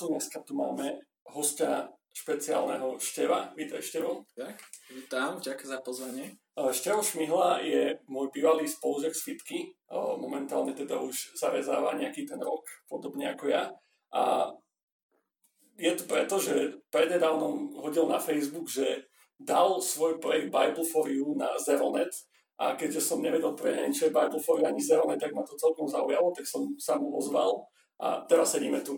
podcastu. Dneska tu máme hostia špeciálneho Števa. Vítaj Števo. Tak, vítam, ďakujem za pozvanie. Števo Šmihla je môj bývalý spolužiak z Fitky. Momentálne teda už zarezáva nejaký ten rok, podobne ako ja. A je to preto, že prednedávnom hodil na Facebook, že dal svoj projekt Bible for You na Zeronet a keďže som nevedel pre je Bible for You ani Zeronet, tak ma to celkom zaujalo, tak som sa mu ozval a teraz sedíme tu.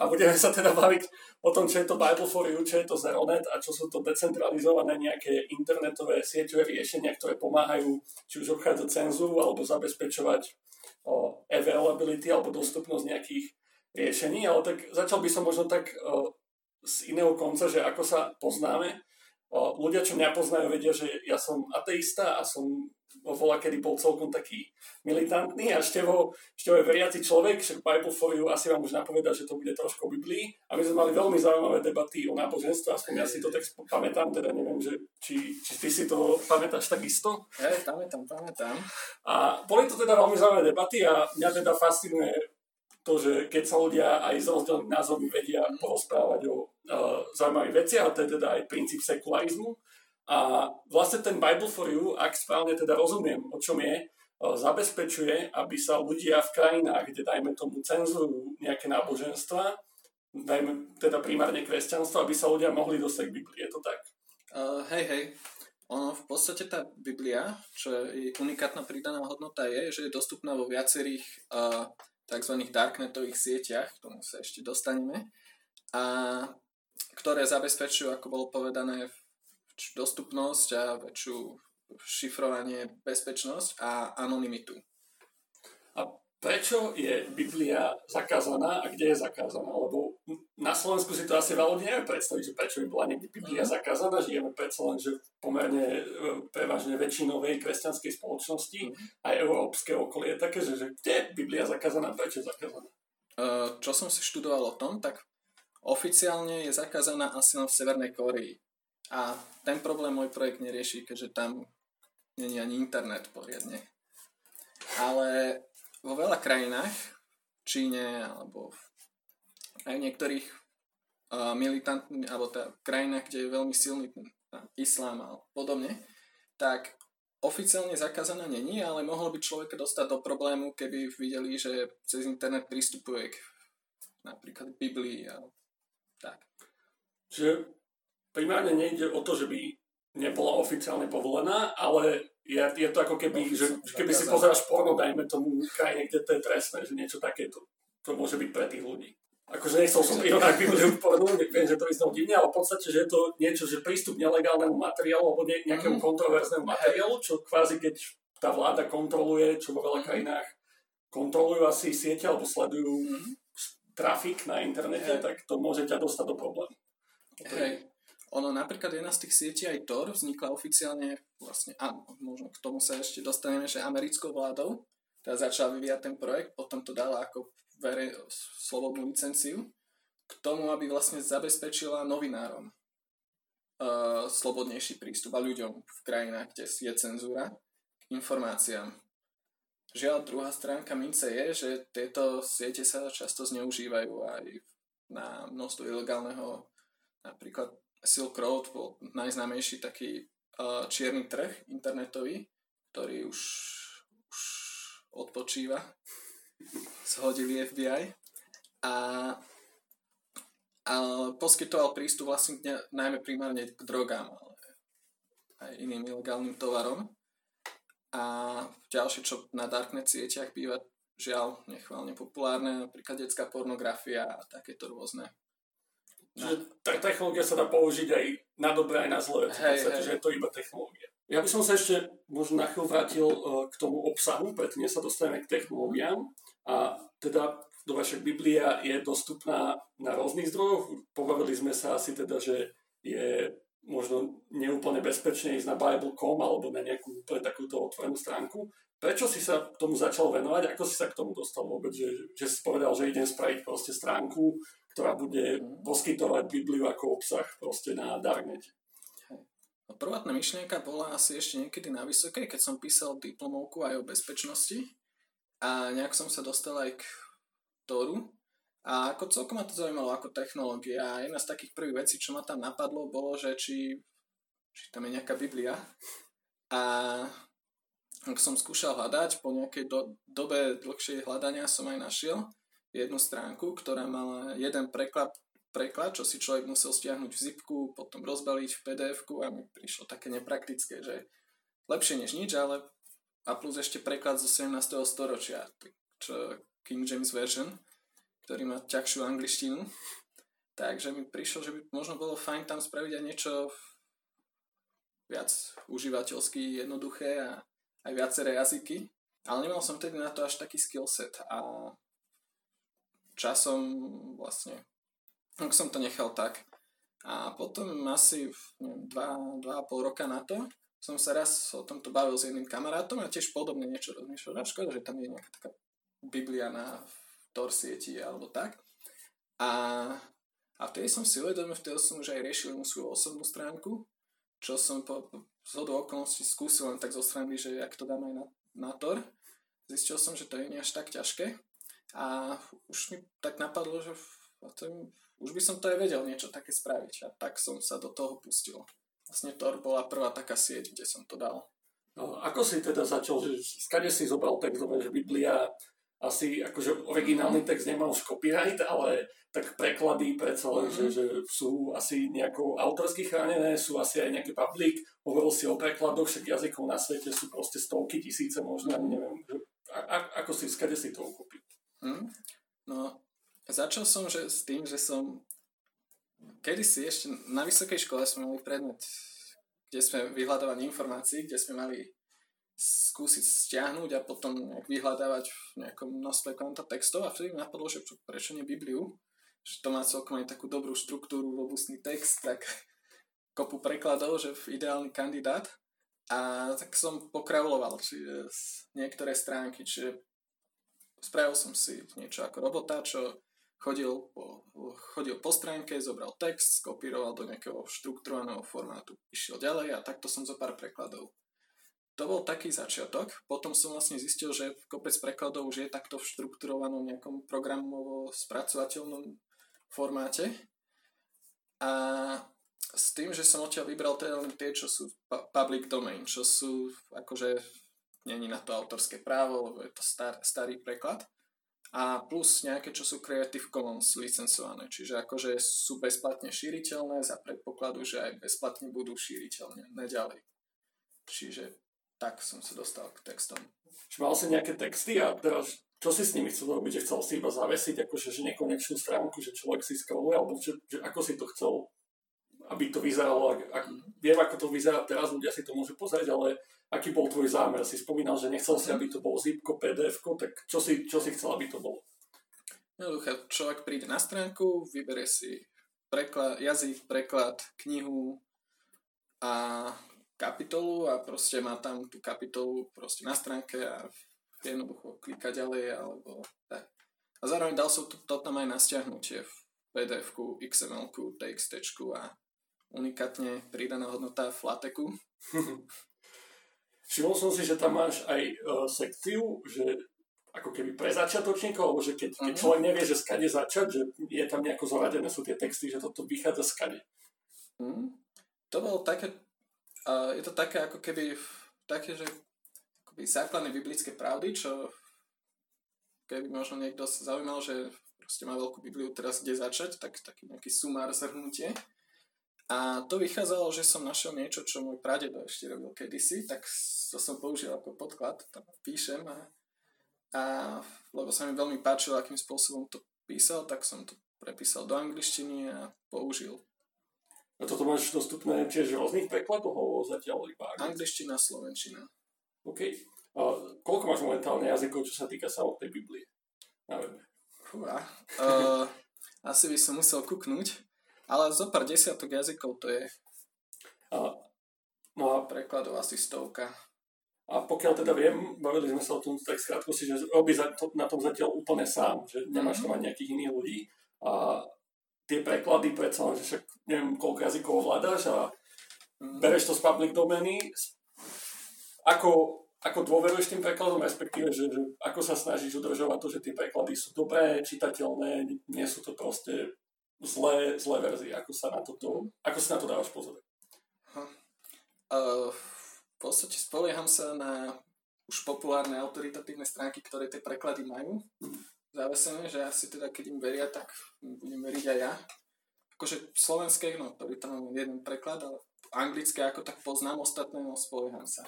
A budeme sa teda baviť o tom, čo je to Bible for You, čo je to Zeronet a čo sú to decentralizované nejaké internetové sieťové riešenia, ktoré pomáhajú či už obchádzať cenzúru alebo zabezpečovať o, availability alebo dostupnosť nejakých riešení. Ale tak začal by som možno tak o, z iného konca, že ako sa poznáme. Ľudia, čo mňa poznajú, vedia, že ja som ateista a som vola, kedy bol celkom taký militantný a Števo, Števo je veriaci človek, však Bible for you asi vám už napoveda, že to bude trošku o Biblii a my sme mali veľmi zaujímavé debaty o náboženstve, aspoň ja si to tak pamätám, teda neviem, že, či, či ty si to pamätáš takisto. Hej, pamätám, pamätám. A boli to teda veľmi zaujímavé debaty a mňa teda fascinuje to, že keď sa ľudia aj z rozdielných názormi vedia porozprávať o uh, zaujímavých veciach, a to je teda aj princíp sekularizmu. A vlastne ten Bible for You, ak správne teda rozumiem, o čom je, uh, zabezpečuje, aby sa ľudia v krajinách, kde dajme tomu cenzujú nejaké náboženstva, dajme teda primárne kresťanstvo, aby sa ľudia mohli dostať k Biblii. Je to tak? Uh, hej, hej. Ono v podstate tá Biblia, čo je unikátna pridaná hodnota je, že je dostupná vo viacerých uh, tzv. darknetových sieťach, k tomu sa ešte dostaneme, a ktoré zabezpečujú, ako bolo povedané, dostupnosť a väčšiu šifrovanie, bezpečnosť a anonymitu. A prečo je Biblia zakázaná a kde je zakázaná? Lebo na Slovensku si to asi veľa ľudí nevie predstaviť, že prečo by bola niekde Biblia mhm. zakázaná. Žijeme predsa len, že pomerne e, prevažne väčšinovej kresťanskej spoločnosti mm. aj európske okolie je také, že, že kde je Biblia zakázaná, prečo je zakázaná? Uh, čo som si študoval o tom, tak oficiálne je zakázaná asi len v Severnej Kórii. A ten problém môj projekt nerieši, keďže tam není ani internet poriadne. Ale vo veľa krajinách, v Číne alebo aj v niektorých uh, militantných, alebo teda krajinách, kde je veľmi silný uh, islám a podobne, tak oficiálne zakázaná není, ale mohol by človeka dostať do problému, keby videli, že cez internet pristupuje k napríklad Biblii a tak. Čiže primárne nejde o to, že by nebola oficiálne povolená, ale je, je to ako keby, že keby si pozeráš porno, dajme tomu krajine, kde to je trestné, že niečo takéto, to môže byť pre tých ľudí. Akože nechcel som prirovnať Bibliu k pornu, viem, že to vyznalo divne, ale v podstate, že je to niečo, že prístup nelegálnemu materiálu alebo ne, nejakému mm. kontroverznému materiálu, čo kvázi keď tá vláda kontroluje, čo vo veľa krajinách kontrolujú asi siete alebo sledujú mm. Trafik na internete, hey. tak to môže ťa dostať do problému. Hej. Ono napríklad jedna z tých sietí aj Tor vznikla oficiálne vlastne, a možno k tomu sa ešte dostaneme, že americkou vládou, teda začala vyvíjať ten projekt, potom to dala ako verej, slobodnú licenciu k tomu, aby vlastne zabezpečila novinárom uh, slobodnejší prístup a ľuďom v krajinách, kde je cenzúra k informáciám. Žiaľ, druhá stránka mince je, že tieto siete sa často zneužívajú aj na množstvo ilegálneho napríklad Silk Road bol najznámejší taký uh, čierny trh internetový, ktorý už, už odpočíva. Zhodili FBI. A, a poskytoval prístup vlastne ne, najmä primárne k drogám, ale aj iným ilegálnym tovarom. A ďalšie, čo na Darknet sieťach býva žiaľ nechválne populárne, napríklad detská pornografia a takéto rôzne Čiže tá technológia sa dá použiť aj na dobré, aj na zlé. Hej, hej. že je to iba technológia. Ja by som sa ešte možno na chvíľu vrátil uh, k tomu obsahu, predtým sa dostaneme k technológiám. A teda do vašej Biblia je dostupná na rôznych zdrojoch. Pobavili sme sa asi teda, že je možno neúplne bezpečne ísť na Bible.com alebo na nejakú pre takúto otvorenú stránku. Prečo si sa tomu začal venovať? Ako si sa k tomu dostal vôbec? Že, že si povedal, že idem spraviť proste stránku, ktorá bude poskytovať Bibliu ako obsah proste na Darknete. No, prvotná myšlienka bola asi ešte niekedy na vysokej, keď som písal diplomovku aj o bezpečnosti a nejak som sa dostal aj k Toru A ako celkom ma to zaujímalo ako technológia. A jedna z takých prvých vecí, čo ma tam napadlo, bolo, že či, či tam je nejaká Biblia. A ak som skúšal hľadať, po nejakej do, dobe dlhšej hľadania som aj našiel jednu stránku, ktorá mala jeden preklad, preklad, čo si človek musel stiahnuť v zipku, potom rozbaliť v pdf a mi prišlo také nepraktické, že lepšie než nič, ale a plus ešte preklad zo 17. storočia, čo King James Version ktorý má ťažšiu angličtinu. Takže mi prišlo, že by možno bolo fajn tam spraviť aj niečo viac užívateľsky jednoduché a aj viaceré jazyky. Ale nemal som tedy na to až taký skillset a časom vlastne tak som to nechal tak. A potom asi neviem, dva, dva a pol roka na to som sa raz o tomto bavil s jedným kamarátom a tiež podobne niečo rozmýšľal. A škoda, že tam je nejaká taká Biblia na Tor sieti alebo tak. A, a vtedy som si uvedomil, vtedy som už aj riešil svoju osobnú stránku, čo som po, z hodu okolností skúsil len tak zo strany, že ak to dám aj na, na Tor. Zistil som, že to je až tak ťažké a už mi tak napadlo, že to, už by som to aj vedel niečo také spraviť a tak som sa do toho pustil. Vlastne Tor bola prvá taká sieť, kde som to dal. No, ako si teda začal, že skade si zobral text, že Biblia asi akože originálny text nemá už copyright, ale tak preklady predsa len, mm-hmm. že, že sú asi nejako autorsky chránené, sú asi aj nejaký public, hovoril si o prekladoch, však jazykov na svete sú proste stovky, tisíce možno, neviem, že, a, a, ako si, skade si to ukúpiť? Mm. No, začal som že, s tým, že som kedysi ešte na vysokej škole sme mali predmet, kde sme vyhľadávali informácií, kde sme mali skúsiť stiahnuť a potom nejak vyhľadávať v nejakom množstve kvanta textov a vtedy mi napadlo, že prečo nie Bibliu, že to má celkom aj takú dobrú štruktúru, robustný text, tak kopu prekladov, že ideálny kandidát. A tak som pokravuloval čiže niektoré stránky, čiže spravil som si niečo ako robota, čo chodil po, chodil po stránke, zobral text, skopíroval do nejakého štrukturovaného formátu, išiel ďalej a takto som zo pár prekladov to bol taký začiatok. Potom som vlastne zistil, že kopec prekladov už je takto v štrukturovanom nejakom programovo spracovateľnom formáte. A s tým, že som odtiaľ vybral teda len tie, čo sú public domain, čo sú akože není na to autorské právo, lebo je to star, starý preklad. A plus nejaké, čo sú Creative Commons licencované, čiže akože sú bezplatne šíriteľné za predpokladu, že aj bezplatne budú šíriteľné ďalej. Čiže tak som sa dostal k textom. Čiže mal si nejaké texty a teraz čo si s nimi chcel robiť? Že chcel si iba zavesiť akože, že nekonečnú stránku, že človek si scrolluje, alebo že, že ako si to chcel, aby to vyzeralo. Ak, ak, viem, ako to vyzerá teraz, ľudia si to môžu pozrieť, ale aký bol tvoj zámer? Si spomínal, že nechcel si, aby to bolo zipko, pdf tak čo si, čo si chcel, aby to bolo? Jednoduché, človek príde na stránku, vybere si preklad, jazyk, preklad, knihu a kapitolu a proste má tam tú kapitolu proste na stránke a jednoducho klika ďalej alebo tak. A zároveň dal som to, to tam aj na stiahnutie v PDF-ku, XML-ku, TXT a unikátne pridaná hodnota v Lateku. Všimol som si, že tam máš aj uh, sekciu, že ako keby pre začiatočníkov, alebo že keď, keď mhm. človek nevie, že skade začať, že je tam nejako zoradené sú tie texty, že toto vychádza skade. Uh-huh. To bolo také je to také ako keby také, že akoby základné biblické pravdy, čo keby možno niekto sa zaujímal, že proste má veľkú Bibliu teraz kde začať, tak taký nejaký sumár zhrnutie. A to vychádzalo, že som našiel niečo, čo môj pradedo ešte robil kedysi, tak to som použil ako podklad, tam píšem a, a lebo sa mi veľmi páčilo, akým spôsobom to písal, tak som to prepísal do angličtiny a použil a toto máš dostupné tiež v rôznych prekladoch, zatiaľ iba Angličtina, slovenčina. OK. A koľko máš momentálne jazykov, čo sa týka samotnej Biblie? Na webe. Uh, asi by som musel kuknúť, ale zo pár desiatok jazykov to je. A, no a prekladov asi stovka. A pokiaľ teda viem, bavili sme sa o tom tak si, že robí na tom zatiaľ úplne sám, že nemáš tam aj nejakých iných ľudí. A tie preklady predsa že však neviem, koľko jazykov ovládaš a bereš to z public domeny. Ako, ako dôveruješ tým prekladom, respektíve, že, že ako sa snažíš udržovať to, že tie preklady sú dobré, čitateľné, nie sú to proste zlé, zlé verzie, ako sa na toto, ako sa na to dávaš pozor? Uh, v podstate spolieham sa na už populárne autoritatívne stránky, ktoré tie preklady majú. Zavesené, že asi teda keď im veria, tak budem veriť aj ja. Akože slovenské, no, ktorý tam mám jeden preklad, ale anglické ako tak poznám, ostatné, no spolieham sa.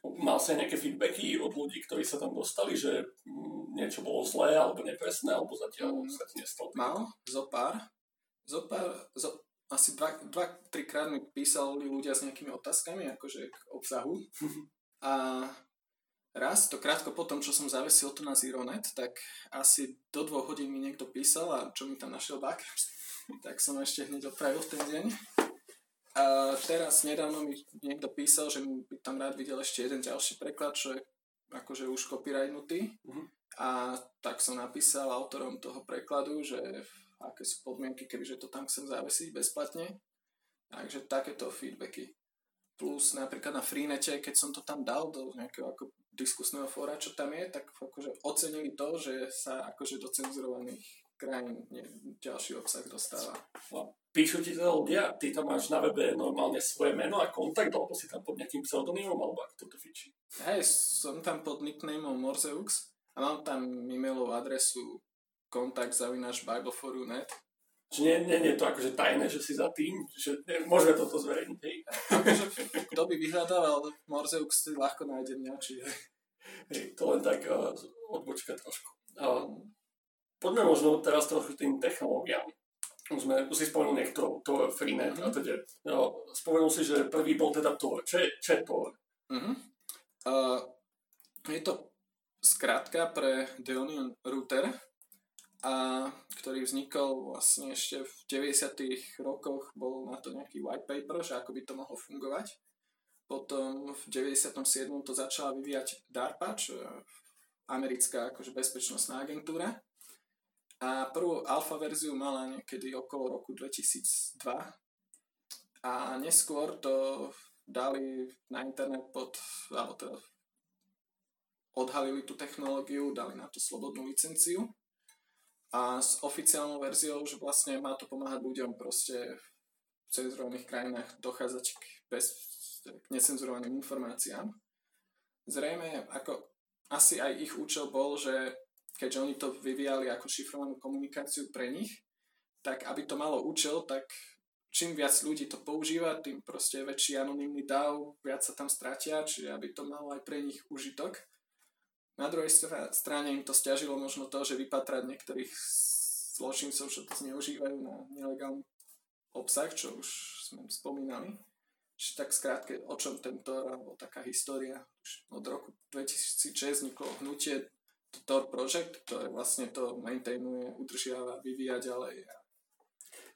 Mal si nejaké feedbacky od ľudí, ktorí sa tam dostali, že mm, niečo bolo zlé alebo nepresné, alebo zatiaľ mm, sa ti nestalo? Mal, zo pár. Zo pár, zo, asi dva, dva, trikrát mi písali ľudia s nejakými otázkami, akože k obsahu. A raz, to krátko potom, čo som zavesil tu na Zeronet, tak asi do dvoch hodín mi niekto písal a čo mi tam našiel bug, tak som ešte hneď opravil ten deň. A teraz nedávno mi niekto písal, že by tam rád videl ešte jeden ďalší preklad, čo je akože už copyrightnutý. Uh-huh. A tak som napísal autorom toho prekladu, že aké sú podmienky, kebyže to tam chcem zavesiť bezplatne. Takže takéto feedbacky. Plus napríklad na Freenete, keď som to tam dal do nejakého ako diskusného fóra, čo tam je, tak akože ocenili to, že sa akože do cenzurovaných krajín ďalší obsah dostáva. No, píšu ti teda ľudia, ty tam máš na webe normálne svoje meno a kontakt, alebo si tam pod nejakým pseudonymom, alebo ako to fičí? Hej, som tam pod nicknameom Morzeux a mám tam e-mailovú adresu kontakt zavináš bibleforu.net že nie, nie, nie je to akože tajné, že si za tým, že ne, môžeme toto zverejniť. Hej. Akože, kto by vyhľadával Morzeux, si ľahko nájde mňa, čiže... Hej, to len tak uh, odbočka trošku. Uh, poďme možno teraz trochu tým technológiám. Už, sme, už si spomenul niekto, to Freenet mm-hmm. a teda. No, spomenul si, že prvý bol teda Tor. Čo je, čo je Tor? Mm-hmm. Uh, je to skrátka pre Deonian Router, a ktorý vznikol vlastne ešte v 90. rokoch, bol na to nejaký white paper, že ako by to mohlo fungovať. Potom v 97. to začala vyvíjať DARPA, čo je americká akože bezpečnostná agentúra. A prvú alfa verziu mala niekedy okolo roku 2002. A neskôr to dali na internet pod, alebo teda odhalili tú technológiu, dali na to slobodnú licenciu a s oficiálnou verziou, že vlastne má to pomáhať ľuďom proste v cenzurovaných krajinách dochádzať k, bez, k necenzurovaným informáciám. Zrejme, ako asi aj ich účel bol, že keďže oni to vyvíjali ako šifrovanú komunikáciu pre nich, tak aby to malo účel, tak čím viac ľudí to používa, tým proste väčší anonimný dáv, viac sa tam stratia, čiže aby to malo aj pre nich užitok. Na druhej strane im to stiažilo možno to, že vypatrať niektorých zločincov, čo to zneužívajú na nelegálny obsah, čo už sme spomínali. Čiže tak skrátke, o čom tento alebo taká história. Od roku 2006 vzniklo hnutie Tor Project, ktoré vlastne to maintainuje, udržiava, vyvíja ďalej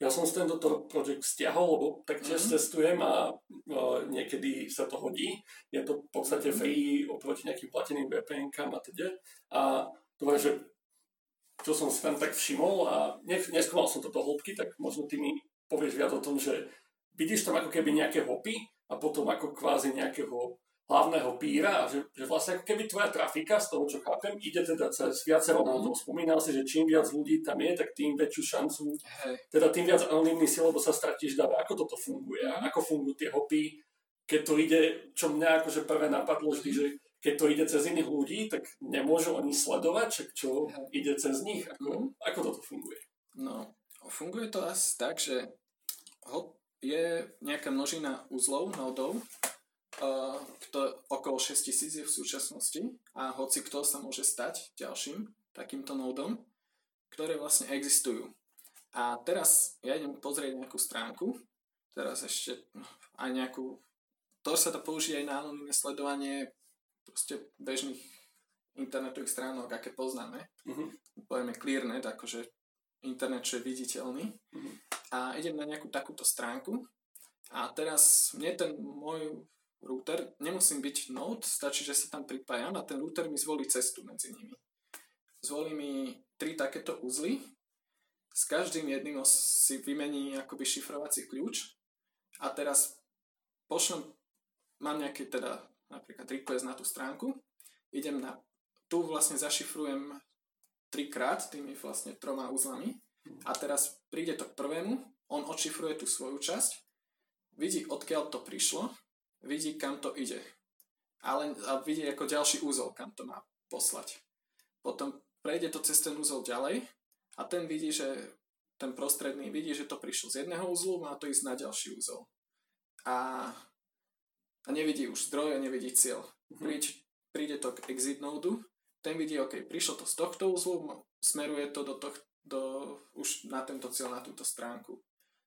ja som si tento projekt stiahol, lebo tak tiež mm-hmm. testujem a uh, niekedy sa to hodí. Je to v podstate mm-hmm. free oproti nejakým plateným VPN-kám a teda. A to že čo som si tam tak všimol a neskúmal som to do hĺbky, tak možno ty mi povieš viac o tom, že vidíš tam ako keby nejaké hopy a potom ako kvázi nejakého hlavného píra a že, že vlastne ako keby tvoja trafika, z toho čo chápem, ide teda cez viacero mm. Spomínal si, že čím viac ľudí tam je, tak tým väčšiu šancu, hey. teda tým viac anonimný si, lebo sa stratíš dáva. Ako toto funguje? A ako fungujú tie hopy? Keď to ide, čo mňa akože prvé napadlo vždy, že keď to ide cez iných ľudí, tak nemôžu oni sledovať, čo, čo hey. ide cez nich. Ako, mm. ako toto funguje? No, funguje to asi tak, že hop je nejaká množina uzlov, nodov, Uh, kto, okolo 6000 je v súčasnosti a hoci kto sa môže stať ďalším takýmto nódom, ktoré vlastne existujú. A teraz ja idem pozrieť nejakú stránku, teraz ešte aj nejakú, to sa to použije aj na anonimné sledovanie proste bežných internetových stránok, aké poznáme. Uh-huh. Povieme ClearNet, akože internet, čo je viditeľný. Uh-huh. A idem na nejakú takúto stránku a teraz mne ten môj router, nemusím byť node, stačí, že sa tam pripájam a ten router mi zvolí cestu medzi nimi. Zvolí mi tri takéto uzly, s každým jedným si vymení akoby šifrovací kľúč a teraz pošlem, mám nejaký teda napríklad request na tú stránku, idem na, tu vlastne zašifrujem trikrát tými vlastne troma úzlami a teraz príde to k prvému, on odšifruje tú svoju časť, vidí odkiaľ to prišlo, vidí kam to ide ale, a vidí ako ďalší úzol, kam to má poslať. Potom prejde to cez ten úzol ďalej a ten vidí, že ten prostredný vidí, že to prišlo z jedného úzlu, má to ísť na ďalší úzol. A, a nevidí už zdroj a nevidí cieľ. Mhm. Príď, príde to k exit nodu, ten vidí, OK, prišlo to z tohto úzlu, smeruje to do, toh, do už na tento cieľ, na túto stránku.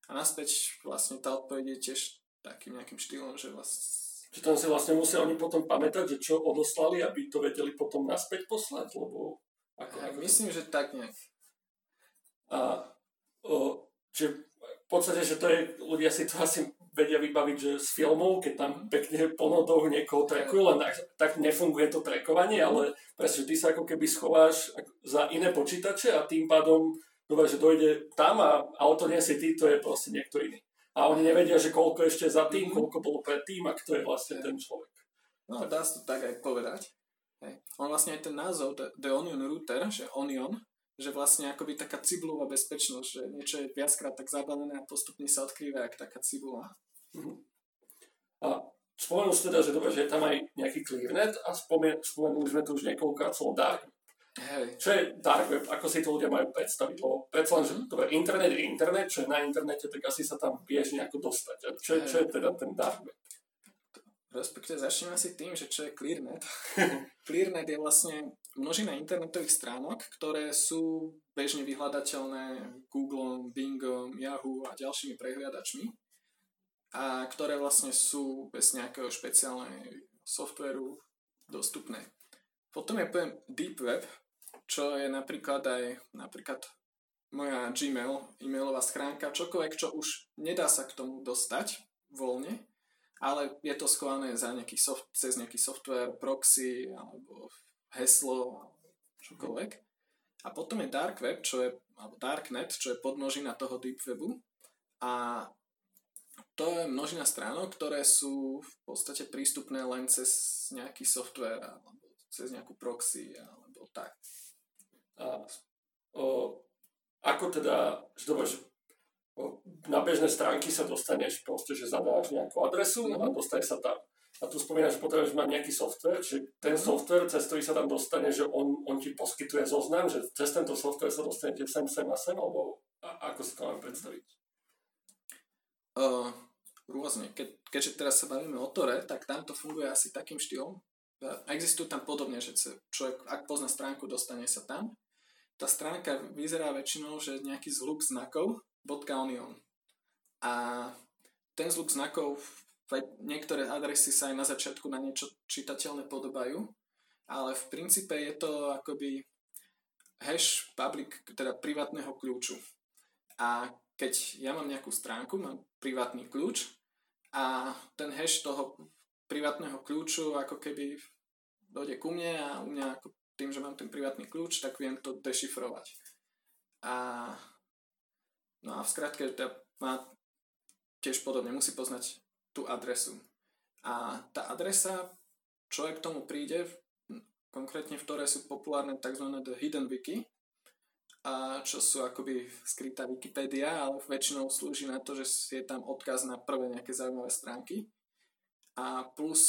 A naspäť vlastne tá odpoveď je tiež takým nejakým štýlom, že vlastne že tam si vlastne musia oni potom pamätať, že čo odoslali, aby to vedeli potom naspäť poslať, lebo... Ako, ako myslím, to... že tak nejak. A o, že v podstate, že to je, ľudia si to asi vedia vybaviť, že z filmov, keď tam pekne ponodou niekoho trekujú, len tak, tak nefunguje to trekovanie, ale presne, ty sa ako keby schováš za iné počítače a tým pádom dobre, že dojde tam a auto nie si ty, to je proste niekto iný. A oni nevedia, že koľko ešte za tým, mm-hmm. koľko bolo pred tým a kto je vlastne ten človek. No, dá sa to tak aj povedať. Hej. On vlastne aj ten názov, the, the Onion Router, že Onion, že vlastne akoby taká cibulová bezpečnosť, že niečo je viackrát tak zabalené a postupne sa odkrýva jak taká cibula. Uh-huh. A spomenul si teda, že dobre, že je tam aj nejaký clearnet a spomen- spomenuli sme tu už niekoľkokrát slovo dark Hej. Čo je dark web? Ako si to ľudia majú predstaviť? Lebo predsa len, že dobre, internet je internet, čo je na internete, tak asi sa tam vieš nejako dostať. A čo, je, čo je teda ten dark web? Respektive začneme asi tým, že čo je ClearNet. ClearNet je vlastne množina internetových stránok, ktoré sú bežne vyhľadateľné Google, Bingom, Yahoo a ďalšími prehliadačmi a ktoré vlastne sú bez nejakého špeciálneho softveru dostupné. Potom je poviem Deep Web, čo je napríklad aj napríklad moja Gmail, e-mailová schránka, čokoľvek, čo už nedá sa k tomu dostať voľne, ale je to schované za nejaký soft, cez nejaký software, proxy alebo heslo, alebo čokoľvek. A potom je Dark Web, čo je, alebo Darknet, čo je podmnožina toho Deep Webu. A to je množina stránok, ktoré sú v podstate prístupné len cez nejaký software alebo cez nejakú proxy alebo tak. A, o, ako teda, že dobre, že o, na bežné stránky sa dostaneš proste, že zadáš nejakú adresu mm-hmm. a dostane sa tam. A tu spomínaš, že potrebuješ mať nejaký software, čiže ten mm-hmm. software, cez ktorý sa tam dostane, že on, on ti poskytuje zoznam, že cez tento software sa dostanete sem, sem a sem, alebo a, ako si to mám predstaviť? Uh, rôzne. Ke, keďže teraz sa bavíme o Tore, tak tam to funguje asi takým štýlom. Existujú tam podobne, že človek, ak pozná stránku, dostane sa tam tá stránka vyzerá väčšinou, že nejaký zhluk znakov .onion. A ten zhluk znakov, niektoré adresy sa aj na začiatku na niečo čitateľné podobajú, ale v princípe je to akoby hash public, teda privátneho kľúču. A keď ja mám nejakú stránku, mám privátny kľúč a ten hash toho privátneho kľúču ako keby dojde ku mne a u mňa ako tým, že mám ten privátny kľúč, tak viem to dešifrovať. A, no a v skratke teda má tiež podobne, musí poznať tú adresu. A tá adresa, človek k tomu príde, konkrétne v ktoré sú populárne tzv. The Hidden Wiki, a čo sú akoby skrytá Wikipedia, ale väčšinou slúži na to, že je tam odkaz na prvé nejaké zaujímavé stránky. A plus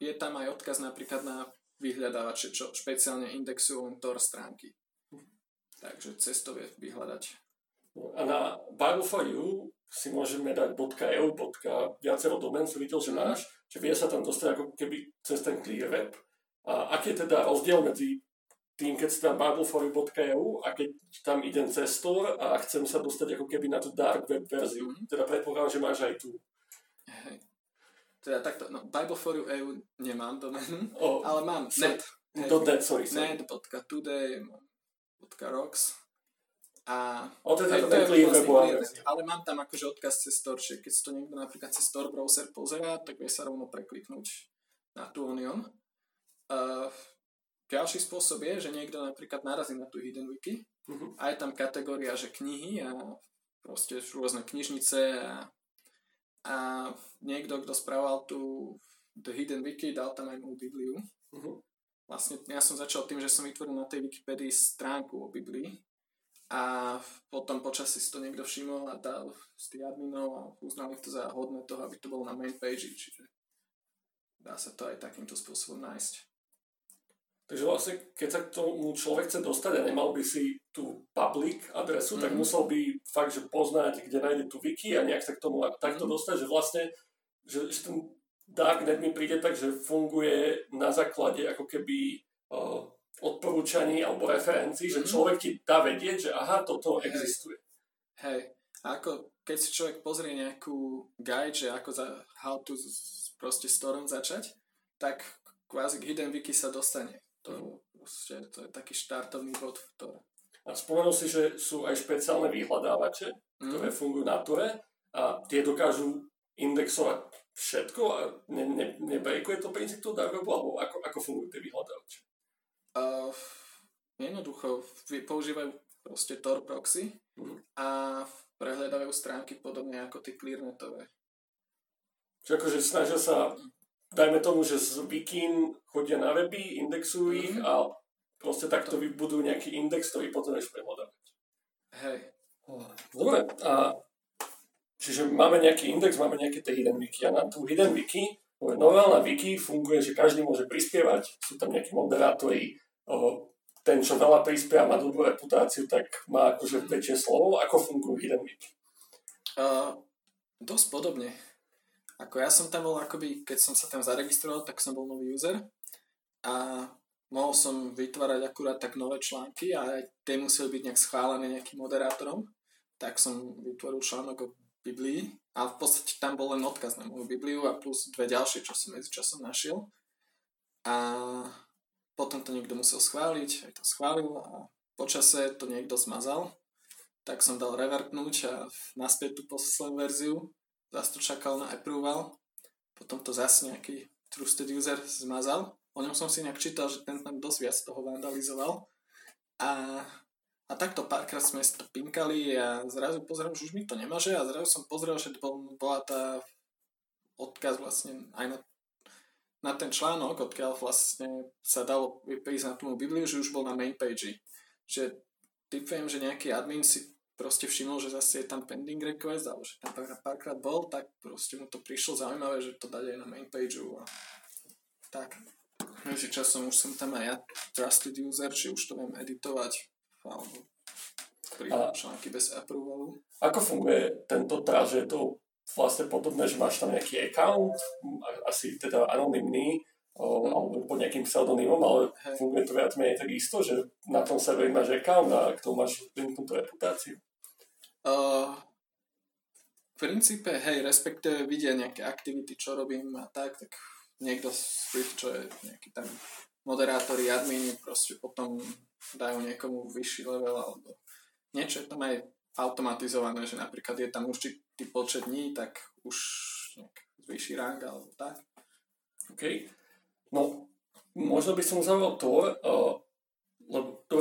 je tam aj odkaz napríklad na vyhľadávače, čo špeciálne indexujú len Tor stránky. Takže cez to vie vyhľadať. A na Bible for You si môžeme dať .eu, viacero domén, som videl, že máš, že vie sa tam dostať ako keby cez ten clear web. A aký je teda rozdiel medzi tým, keď si tam bibleforyou.eu a keď tam idem cez Tor a chcem sa dostať ako keby na tú dark web verziu. Mm-hmm. Teda predpokladám, že máš aj tu. Hej. Teda takto, no, Bible for you EU nemám doménu, oh, ale mám so, net. Do net, sorry, sorry. Net.today, .rocks. A, o, to, je, to, to je vlastne ale mám tam akože odkaz cez Tor, že keď si to niekto napríklad cez Tor browser pozerá, tak vie sa rovno prekliknúť na tú Onion. Uh, ďalší spôsob je, že niekto napríklad narazí na tú Hidden Wiki uh-huh. a je tam kategória, že knihy a proste rôzne knižnice a a niekto, kto správal tú The Hidden Wiki, dal tam aj moju Bibliu. Uh-huh. Vlastne ja som začal tým, že som vytvoril na tej Wikipedii stránku o Biblii a potom počasí si to niekto všimol a dal z tých adminov a uznali to za hodné toho, aby to bolo na main page, čiže dá sa to aj takýmto spôsobom nájsť. Takže vlastne, keď sa k tomu človek chce dostať a nemal by si tú public adresu, mm-hmm. tak mhm. musel by fakt, že poznať, kde nájde tú wiki a nejak sa k tomu takto mm-hmm. dostať, že vlastne, že, že ten darknet mi príde tak, že funguje na základe ako keby uh, odporúčaní alebo referencií, mm-hmm. že mhm. človek ti dá vedieť, že aha, toto Hej. existuje. Hej, ako keď si človek pozrie nejakú guide, že ako za how to proste s Torom začať, tak kvázi k Hidden Wiki sa dostane. To, proste, to je taký štartovný bod v Tore. A spomenul si, že sú aj špeciálne vyhľadávače, mm. ktoré fungujú na Tore a tie dokážu indexovať všetko a ne, ne, nebrejkuje to princíp toho dark alebo ako, ako fungujú tie vyhľadávače? Uh, jednoducho používajú proste Tor proxy mm. a prehľadávajú stránky podobne ako tie clearnetové. Čiže akože snažia sa, dajme tomu, že z Wikin chodia na weby, indexujú ich mhm. a proste takto to... vybudujú nejaký index, ktorý potom vieš prehľadávať. Hej. Dobre, a čiže máme nejaký index, máme nejaké tie hidden wiki a na tú hidden wiki Normálna wiki funguje, že každý môže prispievať, sú tam nejakí moderátori, ten, čo veľa prispieva, má dobrú reputáciu, tak má akože väčšie slovo. Ako fungujú Hidden Wiki? Uh, dosť podobne. Ako ja som tam bol, akoby, keď som sa tam zaregistroval, tak som bol nový user a mohol som vytvárať akurát tak nové články a aj tie museli byť nejak schválené nejakým moderátorom. Tak som vytvoril článok o Biblii a v podstate tam bol len odkaz na moju Bibliu a plus dve ďalšie, čo som medzi časom našiel. A potom to niekto musel schváliť, aj to schválil a počase to niekto zmazal. Tak som dal revertnúť a naspäť tú poslednú verziu. Zas to čakal na approval. Potom to zase nejaký trusted user zmazal. O ňom som si nejak čítal, že ten tam dosť viac toho vandalizoval. A a takto párkrát sme to pinkali a zrazu pozriem, že už mi to nemaže a zrazu som pozrel, že bol, bola tá odkaz vlastne aj na, na ten článok, odkiaľ vlastne sa dalo prísť na tú Bibliu, že už bol na main page. Že typujem, že nejaký admin si proste všimol, že zase je tam pending request, alebo že tam párkrát bol, tak proste mu to prišlo zaujímavé, že to dať aj na main page a tak. Medzi časom už som tam aj ja trusted user, či už to viem editovať alebo a články bez approvalu. Ako funguje tento trás, že je to vlastne podobné, že máš tam nejaký account, asi teda anonymný, mm. alebo pod nejakým pseudonymom, ale hey. funguje to viac menej tak isto, že na tom serveri máš account a k tomu máš linknutú reputáciu. V princípe, hej, respektíve vidia nejaké aktivity, čo robím a tak, tak niekto, čo je nejaký tam moderátori, admini, proste potom dajú niekomu vyšší level alebo niečo je tam aj automatizované, že napríklad je tam určitý počet dní, tak už nejak zvýši rang alebo tak. OK. No, možno by som zaujal Tor, uh, lebo to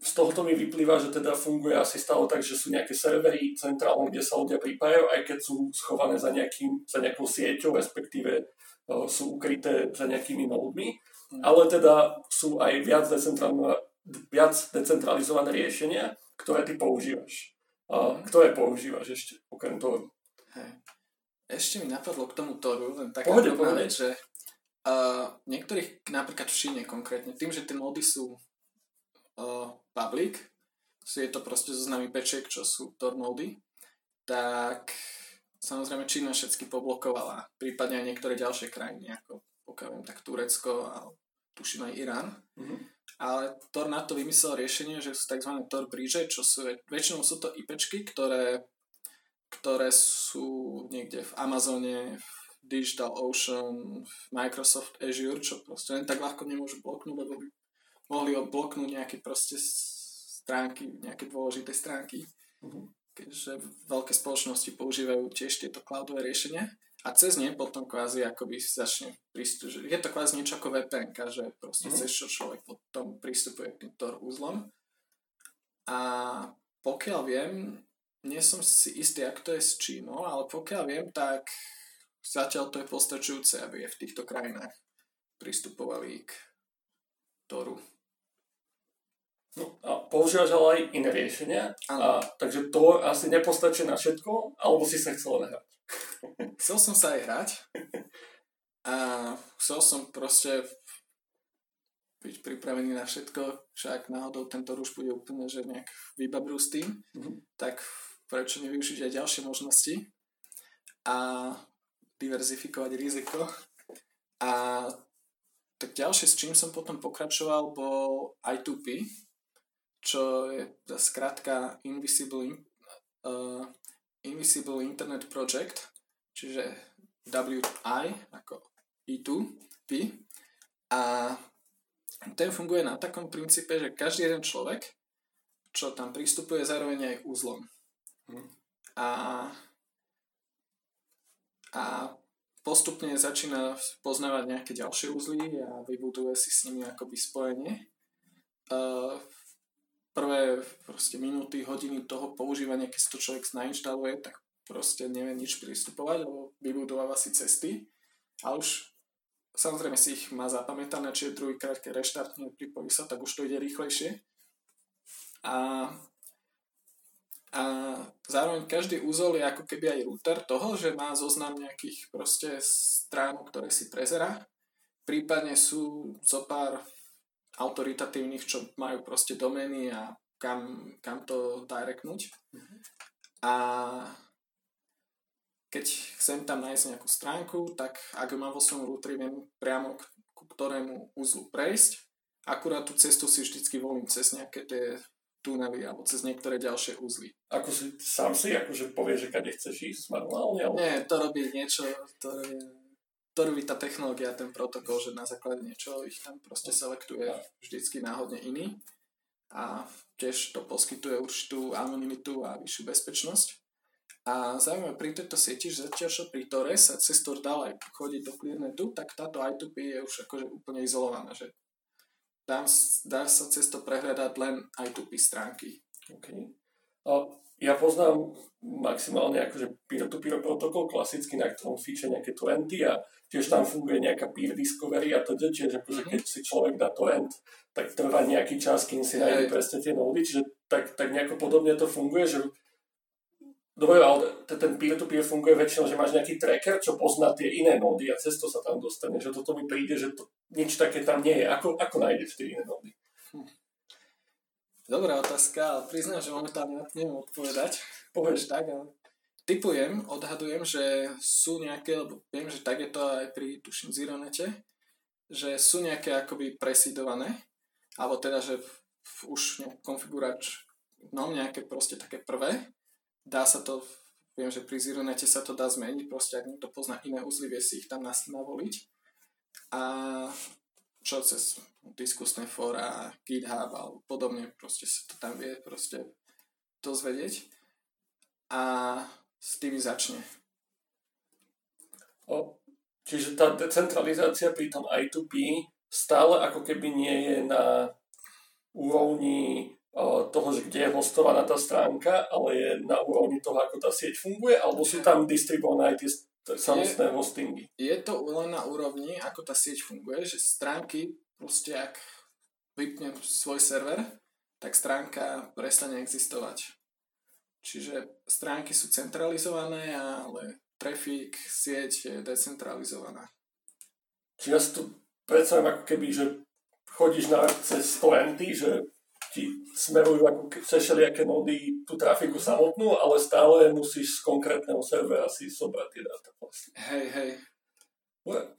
z tohoto mi vyplýva, že teda funguje asi stále tak, že sú nejaké servery centrálne, kde sa ľudia pripájajú, aj keď sú schované za, nejakým, za nejakou sieťou, respektíve uh, sú ukryté za nejakými nódmi ale teda sú aj viac, viac decentralizované riešenia, ktoré ty používaš. A mhm. ktoré používaš ešte, okrem toho? Hej. Ešte mi napadlo k tomu Toru, len taká pohode, pohode. vec, že uh, niektorých, napríklad v Číne konkrétne, tým, že tie módy sú uh, public, je to proste zoznamy pečiek, čo sú Tor tak samozrejme Čína všetky poblokovala, prípadne aj niektoré ďalšie krajiny, ako pokiaľ viem, tak Turecko a tuším aj Irán. Mm-hmm. Ale Tor na to vymyslel riešenie, že sú tzv. Tor bridge, čo sú, väčšinou sú to IPčky, ktoré, ktoré sú niekde v Amazone, v Digital Ocean, v Microsoft Azure, čo proste len tak ľahko nemôžu bloknúť, lebo by mohli odbloknúť nejaké proste stránky, nejaké dôležité stránky. Mm-hmm. Keďže veľké spoločnosti používajú tiež tieto cloudové riešenia a cez ne potom kvázi akoby začne prístup, že je to kvázi niečo ako VPN, že proste mm-hmm. cez čo človek potom prístupuje k týmto úzlom. A pokiaľ viem, nie som si istý, ak to je s Čínou, ale pokiaľ viem, tak zatiaľ to je postačujúce, aby je v týchto krajinách pristupovali k Toru. No, a používaš ale aj iné riešenia, a, takže to asi nepostačí na všetko, alebo si sa chcel hrať. Chcel som sa aj hrať a chcel som proste byť pripravený na všetko, však náhodou tento už bude úplne, že nejak vybabrú s tým, mm-hmm. tak prečo nevyužiť aj ďalšie možnosti a diverzifikovať riziko. A tak ďalšie, s čím som potom pokračoval, bol I2P, čo je skrátka Invisible, uh, Invisible Internet Project, čiže WI ako I2P. A ten funguje na takom princípe, že každý jeden človek, čo tam pristupuje, zároveň aj úzlom. Hm. A, a postupne začína poznávať nejaké ďalšie úzly a vybuduje si s nimi akoby spojenie. Uh, prvé proste minúty, hodiny toho používania, keď si to človek nainštaluje, tak proste nevie nič pristupovať, lebo vybudováva si cesty. A už Samozrejme si ich má zapamätané, čiže druhýkrát, keď reštartne, pripojí sa, tak už to ide rýchlejšie. A, a zároveň každý úzol je ako keby aj router toho, že má zoznam nejakých proste stránok, ktoré si prezera. Prípadne sú zo pár autoritatívnych, čo majú proste domény a kam, kam to directnúť. Mm-hmm. A keď chcem tam nájsť nejakú stránku, tak ak mám vo svojom routeri, viem priamo k, ku ktorému úzlu prejsť. Akurát tú cestu si vždycky volím cez nejaké tie tunely alebo cez niektoré ďalšie úzly. Ako si sám si akože povie, že kade chceš ísť manuálne? Ale... Nie, to robí niečo, to robí, to robí tá technológia, ten protokol, že na základe niečo ich tam proste selektuje vždycky náhodne iný a tiež to poskytuje určitú anonymitu a vyššiu bezpečnosť. A zaujímavé pri tejto sieti, že zatiaľ, čo pri Tore sa cez Tor dal aj chodiť do Clearnetu, tak táto I2P je už akože úplne izolovaná, že dá, dá sa cez to prehľadať len I2P stránky. Okay. A ja poznám maximálne akože peer-to-peer protokol klasicky, na ktorom fíče nejaké torrenty a tiež tam funguje nejaká peer discovery a to čiže akože keď si človek dá torrent, tak trvá nejaký čas, kým si nájde presne tie nódy, čiže tak, tak nejako podobne to funguje, že Dobre, ale ten peer-to-peer funguje väčšinou, že máš nejaký tracker, čo pozná tie iné nódy a cez to sa tam dostane. Že toto mi príde, že to, nič také tam nie je. Ako, ako nájdeš tie iné nódy? Dobrá otázka, ale priznám, že momentálne na to neviem odpovedať. Povedz tak, ale typujem, odhadujem, že sú nejaké, lebo viem, že tak je to aj pri, tuším, Zironete, že sú nejaké akoby presidované, alebo teda, že už konfigurač, no nejaké proste také prvé, dá sa to, viem, že pri Zironete sa to dá zmeniť, proste ak niekto pozná iné uzly, vie si ich tam navoliť. A čo cez diskusné fóra, GitHub alebo podobne, proste sa to tam vie proste dozvedieť. A s tými začne. O, čiže tá decentralizácia pri tom I2P stále ako keby nie je na úrovni toho, že kde je hostovaná tá stránka, ale je na úrovni toho, ako tá sieť funguje, alebo sú tam distribuované aj tie samostné hostingy? Je to len na úrovni, ako tá sieť funguje, že stránky, proste ak vypnem svoj server, tak stránka prestane existovať. Čiže stránky sú centralizované, ale trafik, sieť je decentralizovaná. Čiže ja si to predstavím ako keby, že chodíš na cez 100 že ti smerujú ako cez všelijaké nódy tú trafiku samotnú, ale stále musíš z konkrétneho servera si sobrať tie dáta vlastne. Hej, hej.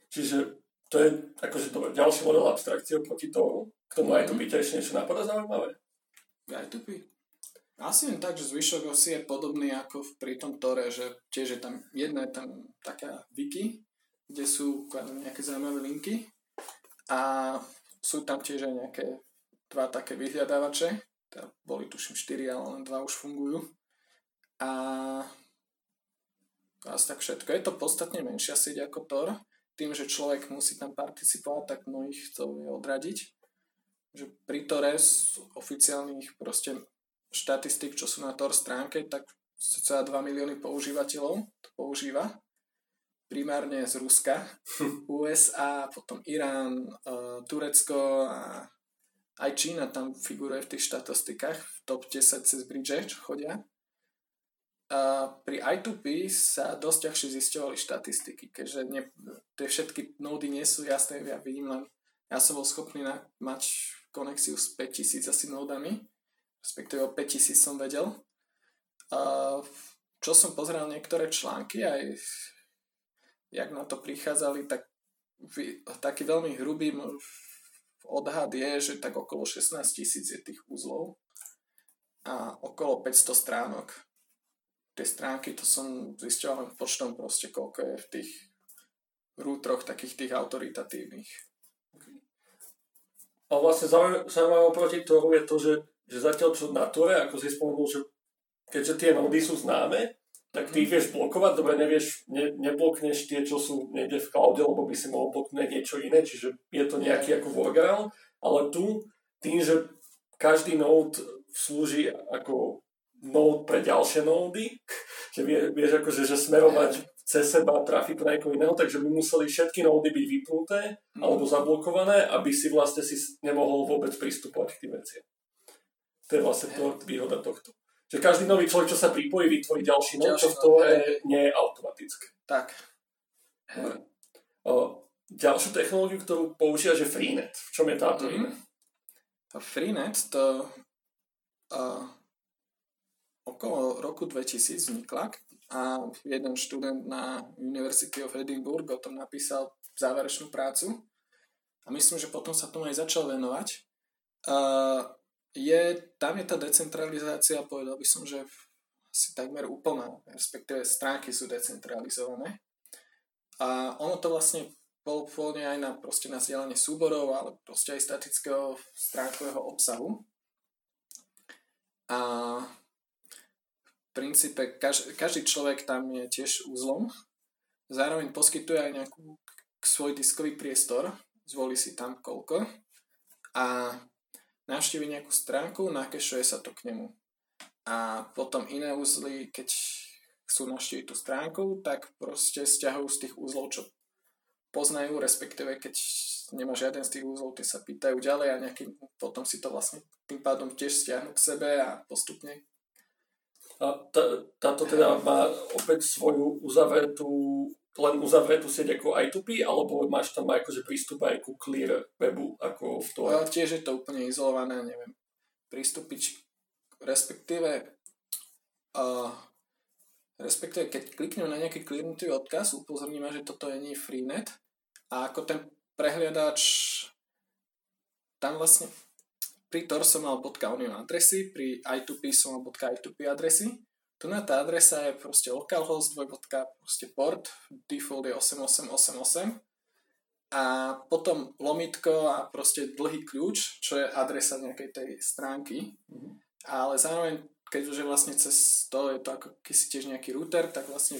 Čiže to je akože to ďalší model abstrakcie proti tomu. K tomu aj tu by tiež niečo napadá zaujímavé. Aj tu by. Asi len tak, že zvyšok osy je podobný ako pri tom Tore, že tiež je tam jedna je tam taká wiki, kde sú nejaké zaujímavé linky a sú tam tiež aj nejaké dva také vyhľadávače, teda boli tuším 4, ale len dva už fungujú. A asi tak všetko. Je to podstatne menšia sieť ako Tor. Tým, že človek musí tam participovať, tak mnohých chcel je odradiť. Že pri Tore z oficiálnych proste štatistik, čo sú na Tor stránke, tak cca 2 milióny používateľov to používa. primárne z Ruska, USA, potom Irán, uh, Turecko a aj Čína tam figuruje v tých štatistikách, v top 10 cez bridge chodia. Pri I2P sa dosť ťažšie zisťovali štatistiky, keďže ne, tie všetky nódy nie sú jasné, ja vidím len, ja som bol schopný na, mať konexiu s 5000 asi nódami, respektíve o 5000 som vedel. A čo som pozeral niektoré články, aj jak na to prichádzali, tak taký veľmi hrubý odhad je, že tak okolo 16 tisíc je tých uzlov a okolo 500 stránok tie stránky, to som zistil len počtom proste, koľko je v tých rútroch takých tých autoritatívnych. A vlastne zaujímavé oproti tomu je to, že, že zatiaľ čo na Tore, ako si spomenul, že keďže tie nódy sú známe, tak ty ich vieš blokovať, dobre, nevieš, ne, neblokneš tie, čo sú niekde v cloude, lebo by si mohol bloknúť niečo iné, čiže je to nejaký ako workaround, ale tu tým, že každý node slúži ako node pre ďalšie nódy, že vie, vieš akože, že smerovať cez seba trafik na niekoho iného, takže by museli všetky nódy byť vypnuté mm. alebo zablokované, aby si vlastne si nemohol vôbec pristupovať k tým veciam. To je vlastne to výhoda tohto. Že každý nový človek, čo sa pripojí, vytvorí ďalší nód, čo to je, nie je automatické. Tak. O, ďalšiu technológiu, ktorú používaš, je Freenet. V čom je táto mm. Freenet to uh, okolo roku 2000 vznikla a jeden študent na University of Edinburgh o tom napísal záverečnú prácu a myslím, že potom sa tomu aj začal venovať. Uh, je, tam je tá decentralizácia, povedal by som, že asi takmer úplná, respektíve stránky sú decentralizované. A ono to vlastne bol pôvodne aj na, proste na vzdielanie súborov, ale proste aj statického stránkového obsahu. A princípe kaž, každý človek tam je tiež úzlom. Zároveň poskytuje aj nejakú svoj diskový priestor, zvolí si tam koľko a navštívi nejakú stránku, nakešuje sa to k nemu. A potom iné úzly, keď chcú navštíviť tú stránku, tak proste stiahujú z tých úzlov, čo poznajú, respektíve keď nemá žiaden z tých úzlov, tie sa pýtajú ďalej a nejaký, potom si to vlastne tým pádom tiež stiahnu k sebe a postupne a táto teda má opäť svoju uzavretú, len uzavretú sieť ako I2P, alebo máš tam akože prístup aj ku clear webu, ako v tom? A tiež je to úplne izolované, neviem, prístupiť, respektíve uh, respektíve keď kliknem na nejaký clearnutý odkaz, upozorní že toto je nie Freenet a ako ten prehliadač tam vlastne pri Tor som mal .union adresy, pri I2P som mal .I2P adresy. Tu na tá adresa je proste localhost, dvojbodka, proste port, default je 8888 a potom lomitko a proste dlhý kľúč, čo je adresa nejakej tej stránky. Mm-hmm. Ale zároveň, keďže vlastne cez to je to ako keď si tiež nejaký router, tak vlastne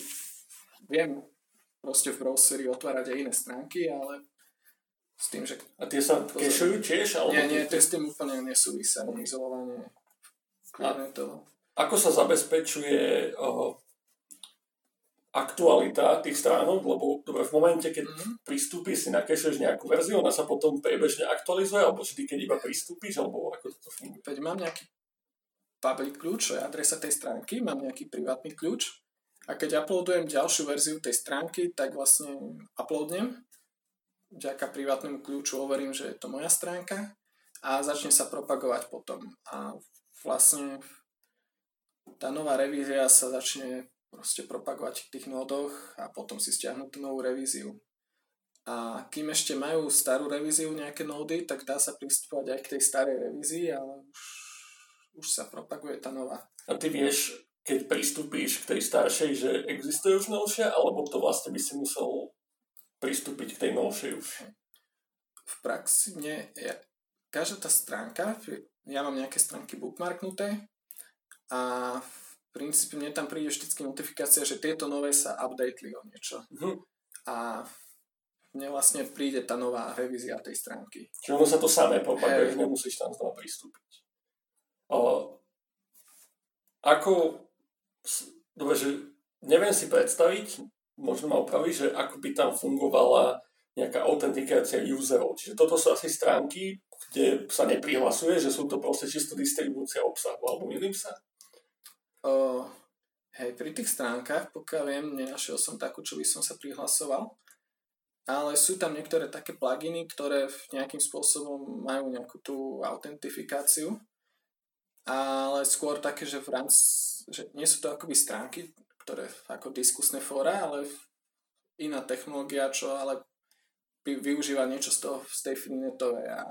viem proste v browseri otvárať aj iné stránky, ale s tým, že... A tie sa kešujú tiež? Alebo nie, nie, to s tým úplne nesúvisia, okay. izolovanie. to. Ako sa zabezpečuje uh, aktualita tých stránok, lebo dobre, v momente, keď mm-hmm. pristúpiš si nakešuješ nejakú verziu, ona sa potom priebežne aktualizuje, alebo vždy, keď iba pristúpiš, alebo ako to funguje? Veď mám nejaký public kľúč, čo je adresa tej stránky, mám nejaký privátny kľúč a keď uploadujem ďalšiu verziu tej stránky, tak vlastne uploadnem vďaka privátnemu kľúču overím, že je to moja stránka a začne sa propagovať potom. A vlastne tá nová revízia sa začne proste propagovať v tých nódoch a potom si stiahnu tú novú revíziu. A kým ešte majú starú revíziu nejaké nódy, tak dá sa pristupovať aj k tej starej revízii, ale už, už sa propaguje tá nová. A ty vieš, keď pristúpíš k tej staršej, že existuje už novšia, alebo to vlastne by si musel pristúpiť k tej novšej už? V praxi mne, ja, každá tá stránka, ja mám nejaké stránky bookmarknuté a v princípe mne tam príde vždy notifikácia, že tieto nové sa updateli o niečo. Uh-huh. A mne vlastne príde tá nová revízia tej stránky. Čiže ono sa to samé propaguje, že nemusíš tam znova pristúpiť. O, ako, dobre, že neviem si predstaviť, možno ma opraví, že ako by tam fungovala nejaká autentikácia userov. Čiže toto sú asi stránky, kde sa neprihlasuje, že sú to proste čisto distribúcia obsahu, alebo milím sa? Uh, hej, pri tých stránkach, pokiaľ viem, nenašiel som takú, čo by som sa prihlasoval, ale sú tam niektoré také pluginy, ktoré nejakým spôsobom majú nejakú tú autentifikáciu, ale skôr také, že v rámci, že nie sú to akoby stránky, ktoré ako diskusné fóra, ale iná technológia, čo ale využíva niečo z, toho, z tej Freenetovej a,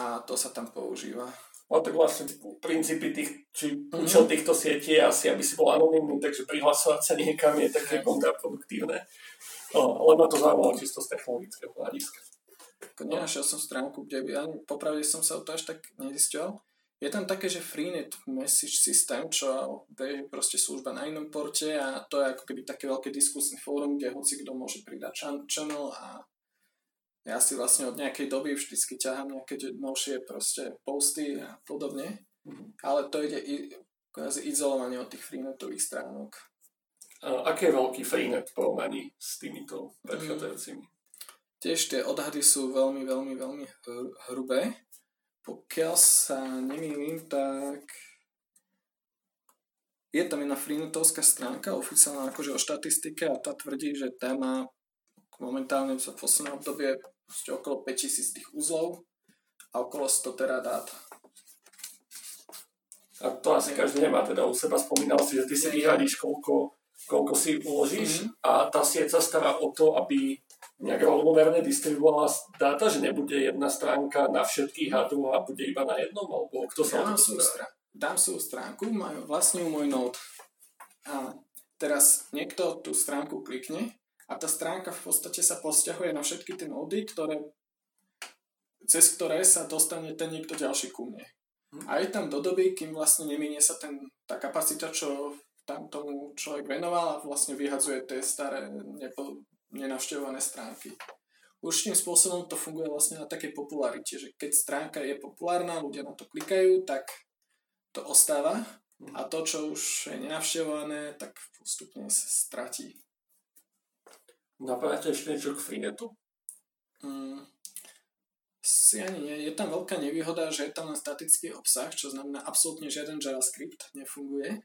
a to sa tam používa. No tak vlastne princípy tých, či mm-hmm. účel týchto sietí je asi, aby si bol anonimný, takže prihlasovať sa niekam je také kontraproduktívne. No, ale ma to zaujímalo čisto z technologického hľadiska. Nenašiel som stránku, kde by, ani popravde som sa o to až tak nezistil. Je tam také, že Freenet message systém, čo je proste služba na inom porte a to je ako keby také veľké diskusné fórum, kde hoci kto môže pridať channel a ja si vlastne od nejakej doby vždycky ťahám nejaké novšie proste posty a podobne, mm-hmm. ale to ide i, izolovanie od tých Freenetových stránok. A aký je veľký Freenet v porovnaní s týmito predchádzajúcimi? Mm. Tiež tie odhady sú veľmi, veľmi, veľmi hrubé pokiaľ sa nemýlim, tak je tam jedna freenotovská stránka oficiálna akože o štatistike a tá tvrdí, že tá má momentálne v poslednom obdobie okolo 5000 tých uzlov a okolo 100 teradát. A to asi každý nemá, teda u seba spomínal si, že ty si vyhradíš, koľko, koľko si uložíš mm-hmm. a tá sieť sa stará o to, aby nejak rovnomerne distribuovala dáta, že nebude jedna stránka na všetkých a druhá bude iba na jednom, alebo kto sa ja to strá- Dám svoju stránku, majú vlastne môj node. A teraz niekto tú stránku klikne a tá stránka v podstate sa posťahuje na všetky tie nody, ktoré, cez ktoré sa dostane ten niekto ďalší ku mne. Hm. A je tam do doby, kým vlastne neminie sa ten, tá kapacita, čo tam tomu človek venoval a vlastne vyhadzuje tie staré nepo, nenavštevované stránky. Určitým spôsobom to funguje vlastne na takej popularite, že keď stránka je populárna, ľudia na to klikajú, tak to ostáva a to, čo už je nenavštevované, tak postupne sa stratí. Napadáte ešte niečo k Freenetu? Mm, si ani nie. Je tam veľká nevýhoda, že je tam len statický obsah, čo znamená absolútne žiaden JavaScript nefunguje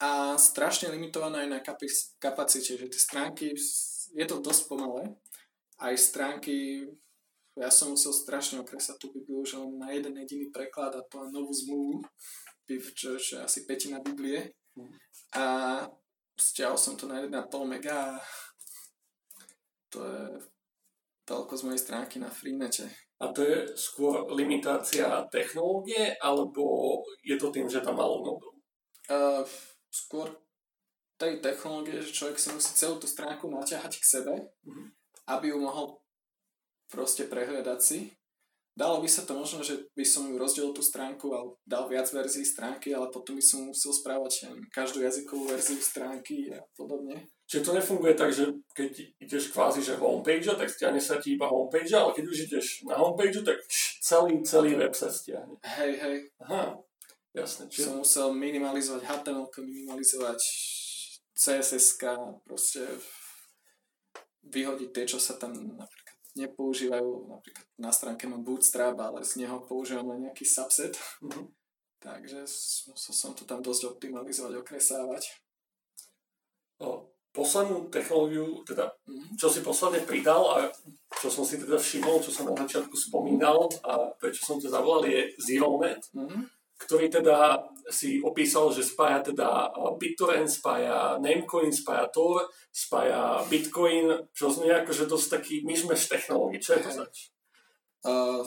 a strašne limitovaná aj na kapacite, že tie stránky je to dosť pomalé. Aj stránky, ja som musel strašne okresať tú Bibliu, že len na jeden jediný preklad a to novú zmluvu, čo, je asi petina Biblie. A stiahol som to na 1,5 mega a to je toľko z mojej stránky na Freenete. A to je skôr limitácia technológie, alebo je to tým, že tam malo nodov? Uh, skôr tej technológie, že človek si musí celú tú stránku naťahať k sebe, mm-hmm. aby ju mohol proste prehľadať si. Dalo by sa to možno, že by som ju rozdelil tú stránku a dal viac verzií stránky, ale potom by som musel správať každú jazykovú verziu stránky a podobne. Čiže to nefunguje tak, že keď ideš kvázi, že homepage, tak stiahne sa ti iba homepage, ale keď už ideš na homepage, tak celý, celý web sa stiahne. Hej, hej. Aha, jasne. Čiže... Som musel minimalizovať HTML, minimalizovať css proste vyhodiť tie, čo sa tam napríklad nepoužívajú. Napríklad na stránke mám Bootstrap, ale z neho používam len nejaký subset. Mm-hmm. Takže musel som to tam dosť optimalizovať, okresávať. O, poslednú technológiu, teda mm-hmm. čo si posledne pridal a čo som si teda všimol, čo som na začiatku spomínal a prečo som to zavolal je ZeroNet. Mm-hmm ktorý teda si opísal, že spája teda BitTorrent, spája Namecoin, spája Tor, spája Bitcoin, čo znie ako, že dosť taký myšmeš technológií. Čo je to zač? Uh,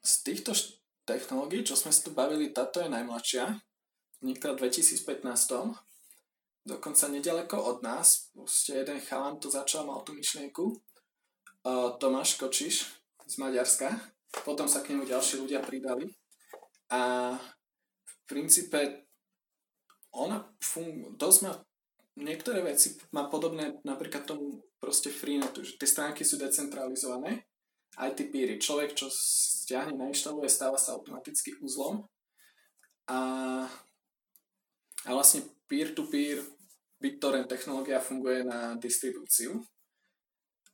z týchto technológií, čo sme si tu bavili, táto je najmladšia. Vznikla v 2015. Dokonca nedaleko od nás. Proste jeden chalan to začal, mal tú myšlienku. Uh, Tomáš Kočiš z Maďarska. Potom sa k nemu ďalší ľudia pridali a v princípe ona fun- dosť má niektoré veci má podobné napríklad tomu proste Freenetu, že tie stránky sú decentralizované, aj tí píry. Človek, čo stiahne, nainštaluje, stáva sa automaticky uzlom a, a vlastne peer-to-peer BitTorrent technológia funguje na distribúciu.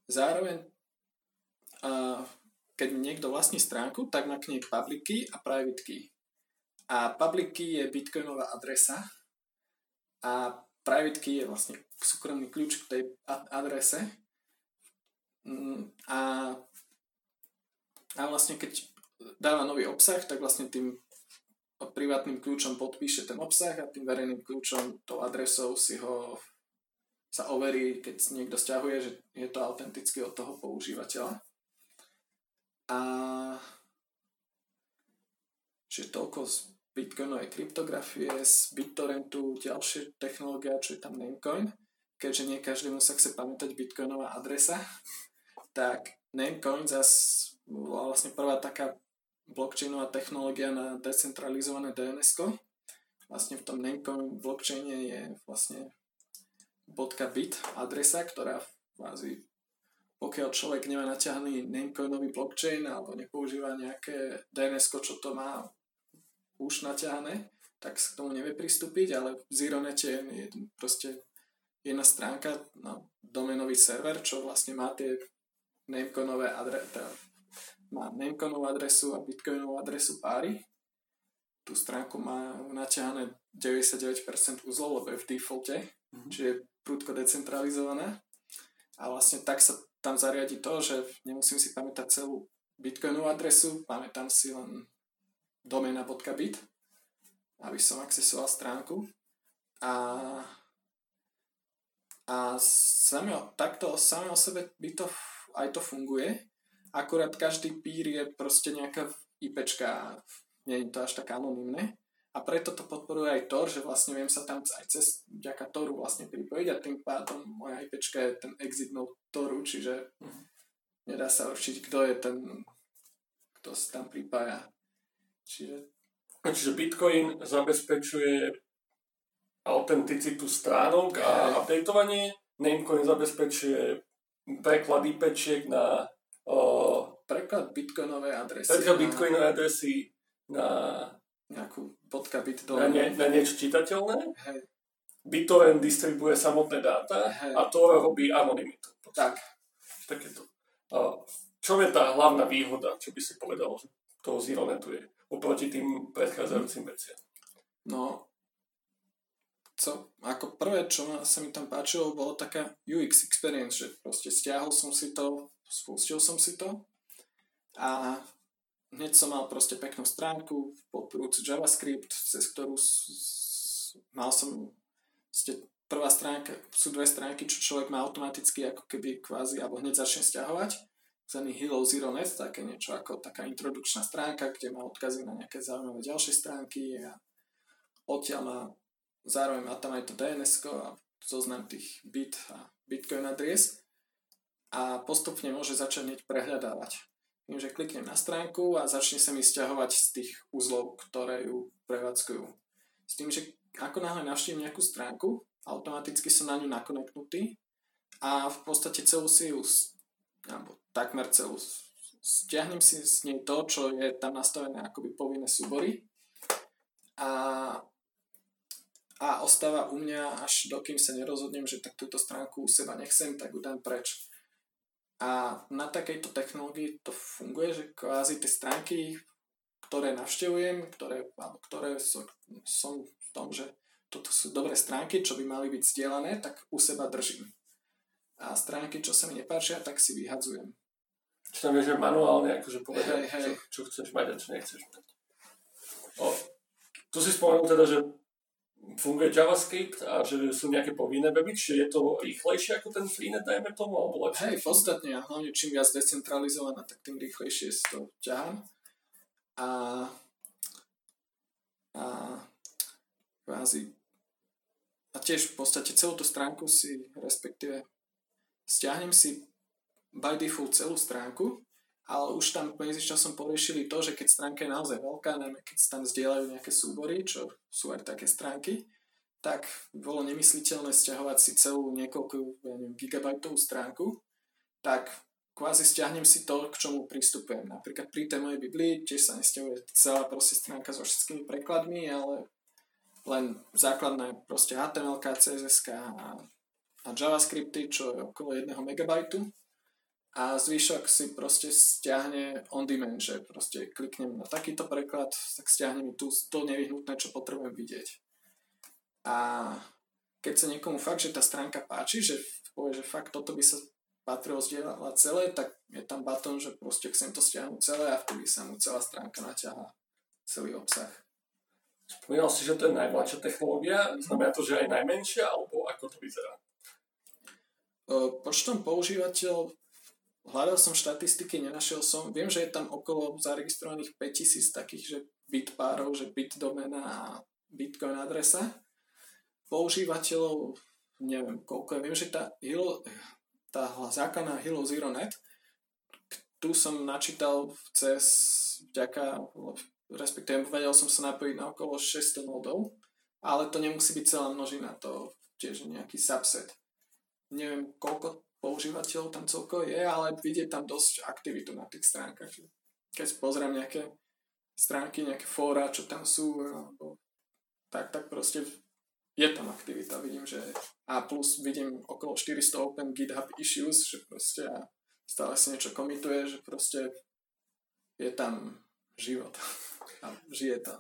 Zároveň, a keď niekto vlastní stránku, tak má k nej public key a private key. A public key je bitcoinová adresa a private key je vlastne súkromný kľúč k tej adrese. Mm, a, a vlastne keď dáva nový obsah, tak vlastne tým privátnym kľúčom podpíše ten obsah a tým verejným kľúčom, tou adresou si ho sa overí, keď niekto stiahuje, že je to autenticky od toho používateľa. A čiže toľko z bitcoinovej kryptografie, z BitTorrentu, ďalšia technológia, čo je tam Namecoin. Keďže nie každému sa chce pamätať bitcoinová adresa, tak Namecoin zase bola vlastne prvá taká blockchainová technológia na decentralizované dns. Vlastne v tom Namecoin blockchaine je vlastne .bit adresa, ktorá kvázi pokiaľ človek nemá naťahaný Namecoinový blockchain alebo nepoužíva nejaké dns čo to má už naťahané, tak k tomu nevie pristúpiť, ale v Zeronete je proste jedna stránka na domenový server, čo vlastne má tie Namecoinové adresy, má Namecoinovú adresu a Bitcoinovú adresu páry. Tú stránku má naťahané 99% uzlov, lebo je v defalte, mm-hmm. čiže je prúdko decentralizované. A vlastne tak sa tam zariadi to, že nemusím si pamätať celú Bitcoinovú adresu, pamätám si len domena.bit, aby som akcesoval stránku. A, a sami, takto sami o sebe by to aj to funguje, akurát každý pír je proste nejaká IPčka, nie je to až tak anonimné. A preto to podporuje aj Tor, že vlastne viem sa tam aj cez vďaka Toru vlastne pripojiť a tým pádom moja IPčka je ten exit node Toru, čiže mm. nedá sa určiť, kto je ten, kto sa tam pripája. Čiže... Čiže Bitcoin zabezpečuje autenticitu stránok a updateovanie, Namecoin zabezpečuje preklad IPčiek na o, preklad bitcoinovej adresy. Preklad bitcoinovej adresy na nejakú bit na, nie, na niečo čitateľné. Hej. BitTorrent distribuje samotné dáta Hej. a to robí anonymitu. Tak. Takéto. Čo je tá hlavná výhoda, čo by si povedal, že toho Zeronetu je oproti tým predchádzajúcim veciam? No, co, ako prvé, čo ma, sa mi tam páčilo, bolo taká UX experience, že proste stiahol som si to, spustil som si to a hneď som mal proste peknú stránku, podporujúcu JavaScript, cez ktorú mal som ste, prvá stránka, sú dve stránky, čo človek má automaticky ako keby kvázi, alebo hneď začne stiahovať zvaný Hello Zero Net, také niečo ako taká introdukčná stránka, kde má odkazy na nejaké zaujímavé ďalšie stránky a odtiaľ má zároveň má tam aj to DNS a zoznam tých bit a bitcoin adries a postupne môže začať hneď prehľadávať. Tým, že kliknem na stránku a začne sa mi stiahovať z tých uzlov, ktoré ju prevádzkujú. S tým, že ako náhle navštívim nejakú stránku, automaticky som na ňu nakonektnutý a v podstate celú si ju, alebo takmer celú, stiahnem si z nej to, čo je tam nastavené akoby povinné súbory a a ostáva u mňa, až dokým sa nerozhodnem, že tak túto stránku u seba nechcem, tak ju dám preč. A na takejto technológii to funguje, že kvázi tie stránky, ktoré navštevujem, ktoré, alebo ktoré som, som v tom, že toto sú dobré stránky, čo by mali byť zdieľané, tak u seba držím. A stránky, čo sa mi nepáčia, tak si vyhadzujem. Čo tam že manuálne akože povedať, hey, hey. Čo, čo chceš mať a čo nechceš mať. O, tu si spomenul teda, že funguje JavaScript a že sú nejaké povinné weby, čiže je to rýchlejšie ako ten freenet, dajme tomu, alebo lepšie? Hej, podstatne a hlavne čím viac decentralizovaná, tak tým rýchlejšie si to ťahám. A, a kvázi a tiež v podstate celú tú stránku si, respektíve stiahnem si by default celú stránku, ale už tam časom poriešili to, že keď stránka je naozaj veľká, najmä keď sa tam zdieľajú nejaké súbory, čo sú aj také stránky, tak bolo nemysliteľné stiahovať si celú niekoľko ja neviem, gigabajtovú stránku, tak kvázi stiahnem si to, k čomu pristupujem. Napríklad pri tej mojej Biblii tiež sa nestiahuje celá proste stránka so všetkými prekladmi, ale len základné proste HTML, CSS a, a JavaScripty, čo je okolo 1 MB a zvyšok si proste stiahne on demand, že proste kliknem na takýto preklad, tak stiahne mi tu to nevyhnutné, čo potrebujem vidieť. A keď sa niekomu fakt, že tá stránka páči, že povie, že fakt toto by sa patrilo zdieľať celé, tak je tam button, že proste chcem to stiahnuť celé a vtedy sa mu celá stránka naťahá celý obsah. Spomínal si, že to je najmladšia technológia, znamená to, že aj najmenšia, alebo ako to vyzerá? Počtom používateľov Hľadal som štatistiky, nenašiel som. Viem, že je tam okolo zaregistrovaných 5000 takých, že bit párov, že bit domena a bitcoin adresa. Používateľov, neviem koľko je. Viem, že tá, Hilo, tá základná Hilo Zero Net, tu som načítal cez vďaka, respektíve vedel som sa napojiť na okolo 600 nodov, ale to nemusí byť celá množina, to tiež nejaký subset. Neviem, koľko používateľov tam celkovo je, ale vidieť tam dosť aktivitu na tých stránkach. Keď pozriem nejaké stránky, nejaké fóra, čo tam sú, alebo tak, tak proste je tam aktivita. Vidím, že a plus vidím okolo 400 open GitHub issues, že proste a stále si niečo komituje, že proste je tam život a žije to.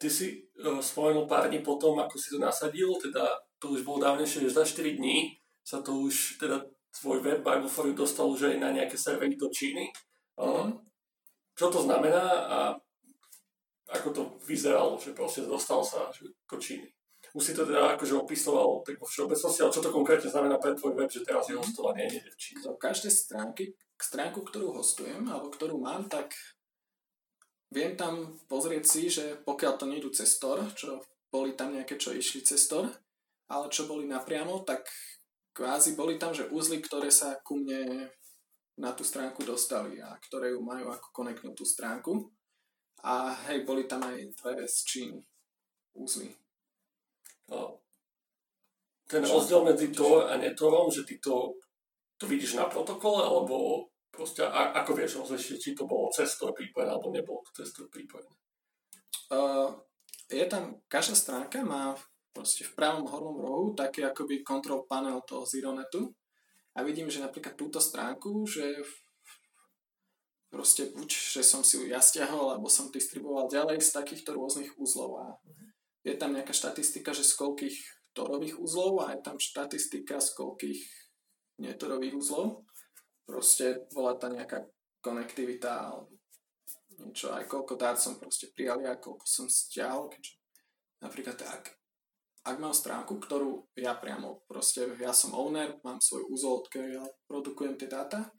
Ty si spomenul pár dní potom, ako si to nasadil, teda to už bolo dávnejšie, že za 4 dní sa to už, teda svoj web Bible for you dostal už aj na nejaké servery do Číny. Mm-hmm. Čo to znamená a ako to vyzeralo, že proste dostal sa do Číny. Už si to teda akože opisoval tak vo všeobecnosti, ale čo to konkrétne znamená pre tvoj web, že teraz je mhm. hostovaný aj niekde v Číne? Do každej stránky, stránku, ktorú hostujem, alebo ktorú mám, tak viem tam pozrieť si, že pokiaľ to nejdu cez Tor, čo boli tam nejaké, čo išli cez Tor, ale čo boli napriamo, tak kvázi boli tam, že úzly, ktoré sa ku mne na tú stránku dostali a ktoré ju majú ako konektnú tú stránku. A hej, boli tam aj dve z Číny úzly. No. Ten rozdiel medzi to a netorom, že ty to, to vidíš na protokole, alebo proste, a, ako vieš rozlišiť, či to bolo cez to pripojené, alebo nebolo to cez to pripojené? Uh, je tam, každá stránka má proste v pravom hornom rohu taký akoby control panel toho Zeronetu a vidím, že napríklad túto stránku, že proste buď, že som si ju ja stiahol, alebo som distribuoval ďalej z takýchto rôznych úzlov. A je tam nejaká štatistika, že z koľkých torových úzlov a je tam štatistika z koľkých netorových úzlov. Proste bola tam nejaká konektivita alebo niečo, aj koľko dát som proste prijali a koľko som stiahol, keďže napríklad tak ak mám stránku, ktorú ja priamo proste, ja som owner, mám svoj úzol, odkiaľ ja produkujem tie dáta,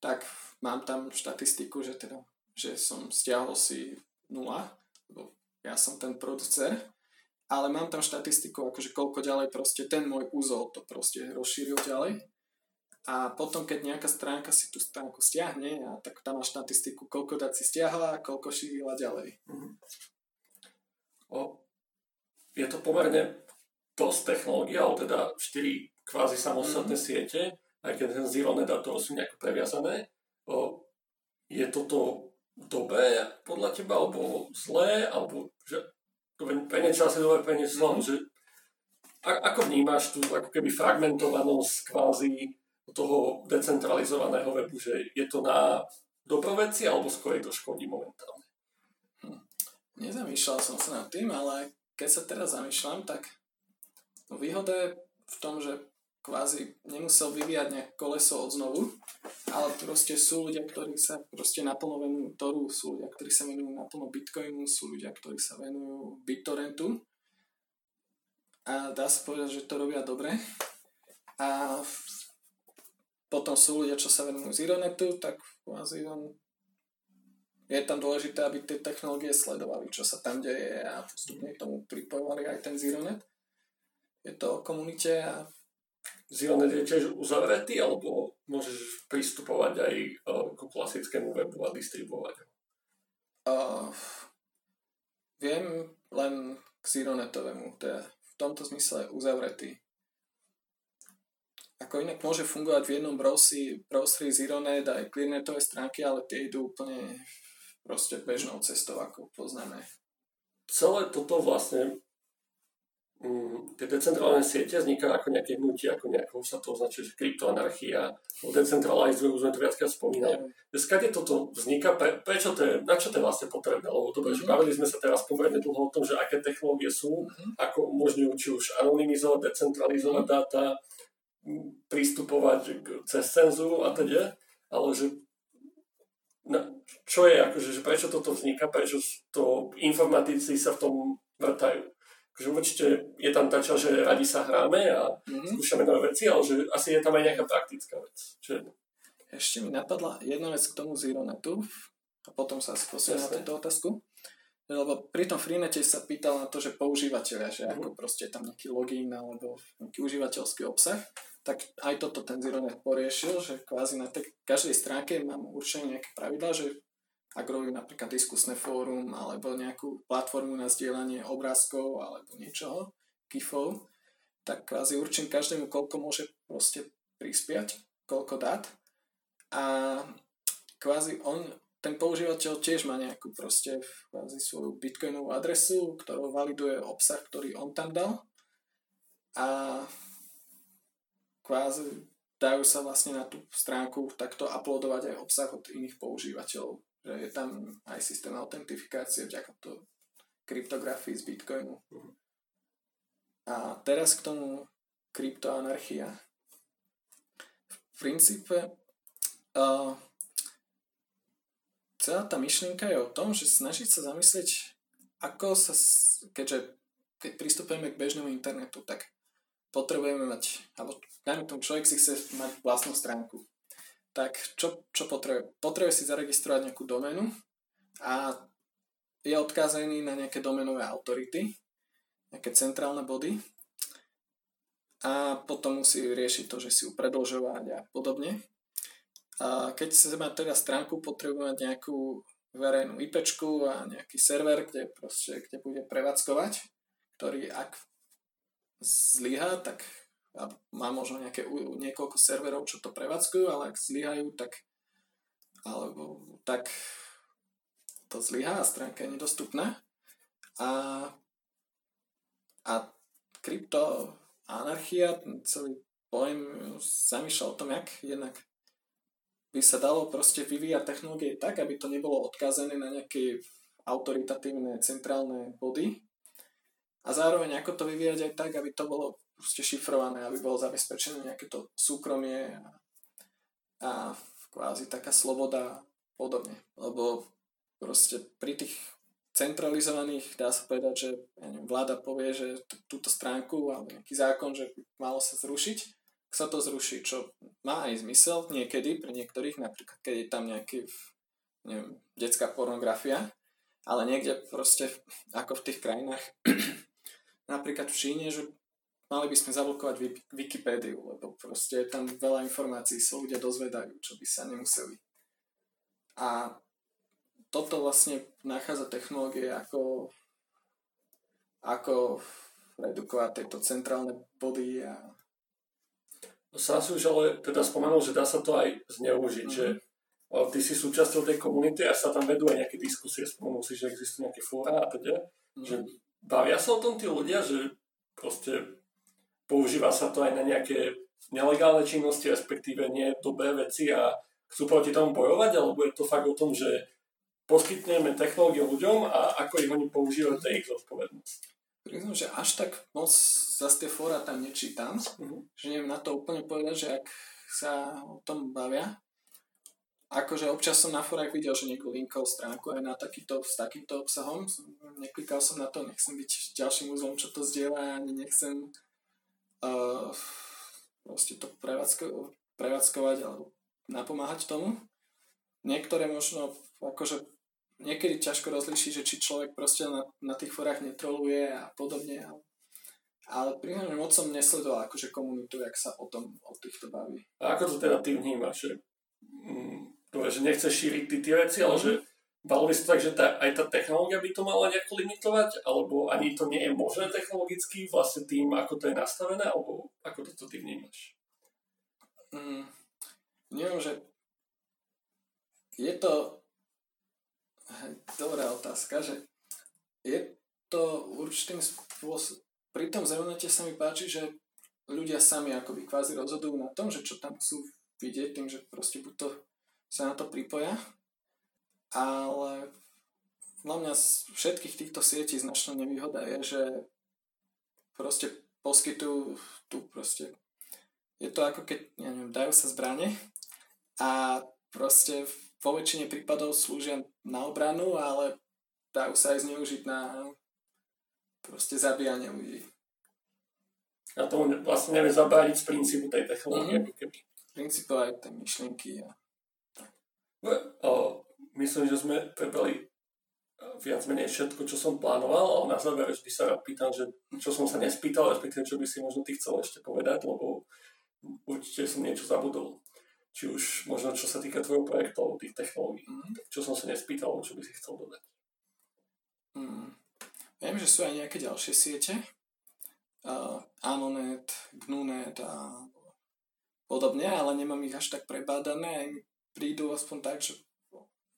tak mám tam štatistiku, že teda, že som stiahol si nula, lebo ja som ten producer, ale mám tam štatistiku, akože koľko ďalej proste ten môj úzol to proste rozšíril ďalej. A potom, keď nejaká stránka si tú stránku stiahne, a tak tam má štatistiku, koľko dát si stiahla koľko šírila ďalej. Mm-hmm. O, je to pomerne dosť technológia, ale teda 4 kvázi samostatné mm. siete, aj keď ten Zero Net sú nejako previazané. O, je toto dobré podľa teba, alebo zlé, alebo že pre niečo asi dobré, pre niečo zlé, mm. že a, ako vnímaš tú ako keby fragmentovanosť kvázi toho decentralizovaného webu, že je to na dobro veci, alebo skôr to škodí momentálne? Hm. Nezamýšľal som sa nad tým, ale keď sa teraz zamýšľam, tak no výhoda je v tom, že kvázi nemusel vyvíjať nejaké koleso od znovu, ale proste sú ľudia, ktorí sa proste naplno venujú Toru, sú ľudia, ktorí sa venujú naplno Bitcoinu, sú ľudia, ktorí sa venujú BitTorrentu a dá sa povedať, že to robia dobre. A potom sú ľudia, čo sa venujú Zeronetu, tak kvázi on je tam dôležité, aby tie technológie sledovali, čo sa tam deje a postupne tomu pripojovali aj ten Zeronet. Je to o komunite a Zeronet je tiež uzavretý, alebo môžeš pristupovať aj e, k klasickému webu a distribuovať ho? Uh, viem len k Zeronetovému, teda v tomto zmysle uzavretý. Ako inak môže fungovať v jednom browseri, browseri Zeronet aj clearnetové stránky, ale tie idú úplne proste bežnou cestou, ako poznáme. Celé toto vlastne mm, tie decentrálne siete vznikajú ako nejaké hnutie, ako nejakou sa to označuje, že kryptoanarchia, decentralizujú, už sme to viackrát spomínali. Yeah. Skade toto vzniká, pre, prečo to je, na čo to je vlastne potrebné? Lebo to, mm-hmm. bavili sme sa teraz pomerne dlho o tom, že aké technológie sú, mm-hmm. ako umožňujú či už anonymizovať, decentralizovať mm-hmm. dáta, pristupovať cez cenzúru a teda, ale že na, čo je, akože, že prečo toto vzniká, prečo to informatici sa v tom vrtajú. Akože určite je tam tá časť, že radi sa hráme a mm-hmm. skúšame nové veci, ale že asi je tam aj nejaká praktická vec. Čo Ešte mi napadla jedna vec k tomu Zeronetu a potom sa asi na túto otázku. Lebo pri tom Freenete sa pýtal na to, že používateľia, že mm-hmm. ako proste tam nejaký login alebo nejaký užívateľský obsah tak aj toto ten Zironet poriešil, že kvázi na tej každej stránke mám určené nejaké pravidlá, že ak robím napríklad diskusné fórum alebo nejakú platformu na zdieľanie obrázkov alebo niečoho, kifov, tak kvázi určím každému, koľko môže proste prispiať, koľko dát. A kvázi on, ten používateľ tiež má nejakú proste kvázi svoju bitcoinovú adresu, ktorou validuje obsah, ktorý on tam dal. A kvázi dajú sa vlastne na tú stránku takto uploadovať aj obsah od iných používateľov. Že je tam aj systém autentifikácie vďaka to kryptografii z Bitcoinu. A teraz k tomu kryptoanarchia. V princípe uh, celá tá myšlienka je o tom, že snažiť sa zamyslieť, ako sa, keďže keď pristupujeme k bežnému internetu, tak potrebujeme mať, alebo dajme tomu, človek si chce mať vlastnú stránku. Tak čo, čo potrebuje? Potrebuje si zaregistrovať nejakú doménu a je odkázaný na nejaké domenové autority, nejaké centrálne body a potom musí riešiť to, že si ju predlžovať a podobne. A keď sa má teda stránku, potrebuje mať nejakú verejnú IP a nejaký server, kde, proste, kde bude prevádzkovať, ktorý ak zlyhá, tak má možno nejaké, niekoľko serverov, čo to prevádzkujú, ale ak zlyhajú, tak alebo tak to zlyhá a stránka je nedostupná. A, a krypto anarchia, celý pojem zamýšľa o tom, jak jednak by sa dalo proste vyvíjať technológie tak, aby to nebolo odkázané na nejaké autoritatívne centrálne body, a zároveň ako to vyvíjať aj tak, aby to bolo proste šifrované, aby bolo zabezpečené nejaké to súkromie a, a kvázi taká sloboda podobne. Lebo proste pri tých centralizovaných, dá sa povedať, že ja neviem, vláda povie, že t- túto stránku alebo nejaký zákon, že malo sa zrušiť, sa to zruší, čo má aj zmysel niekedy pri niektorých, napríklad keď je tam nejaký neviem, detská pornografia, ale niekde proste ako v tých krajinách napríklad v Číne, že mali by sme zablokovať Wikipédiu, lebo proste je tam veľa informácií, sa ľudia dozvedajú, čo by sa nemuseli. A toto vlastne nachádza technológie, ako, ako redukovať tieto centrálne body a No sám si už ale teda spomenul, že dá sa to aj zneužiť, mm-hmm. že ty si súčasťou tej komunity a sa tam vedú aj nejaké diskusie, spomenul si, že existujú nejaké fóra a teda, mm-hmm. že bavia sa o tom tí ľudia, že proste používa sa to aj na nejaké nelegálne činnosti, respektíve nie dobré veci a chcú proti tomu bojovať, alebo je to fakt o tom, že poskytneme technológie ľuďom a ako ich oni používajú, to je ich zodpovednosť. Priznám, že až tak moc zase tie fóra tam nečítam, uh-huh. že neviem na to úplne povedať, že ak sa o tom bavia, akože občas som na forách videl, že niekto linkol stránku aj na takýto, s takýmto obsahom. Neklikal som na to, nechcem byť ďalším úzlom, čo to zdieľa, ani nechcem uh, proste to prevádzko, prevádzkovať alebo napomáhať tomu. Niektoré možno, akože niekedy ťažko rozlišiť, že či človek proste na, na tých forách netroluje a podobne, ale, ale pri moc som nesledoval akože komunitu, jak sa o tom, o týchto baví. A ako to teda ty vnímaš? Mm, že nechceš šíriť ty tie veci, ale že Balo by sa tak, že tá, aj tá technológia by to mala nejako limitovať, alebo ani to nie je možné technologicky, vlastne tým, ako to je nastavené, alebo ako to ty vnímaš? Mm, neviem, že je to dobrá otázka, že je to určitým spôsobom pri tom Zeonete sa mi páči, že ľudia sami akoby kvázi rozhodujú na tom, že čo tam chcú vidieť, tým, že proste buď to sa na to pripoja, ale na mňa z všetkých týchto sietí značná nevýhoda je, že proste poskytujú tu proste je to ako keď, ja neviem, dajú sa zbranie a proste vo väčšine prípadov slúžia na obranu, ale dajú sa aj zneužiť na proste zabíjanie ľudí. A to vlastne nevie zabrániť z princípu tej technológie. Mm-hmm. Princípu aj tej myšlienky. A... No, o, myslím, že sme prebrali viac menej všetko, čo som plánoval, ale na záver vždy sa pýtam, že čo som sa nespýtal, respektíve čo by si možno ty chcel ešte povedať, lebo určite som niečo zabudol. Či už možno čo sa týka tvojho projektov, tých technológií. Mm. Tak čo som sa nespýtal, čo by si chcel dodať. Mm. Viem, že sú aj nejaké ďalšie siete. Uh, Anonet, Gnunet a podobne, ale nemám ich až tak prebádané. Prídu aspoň tak, že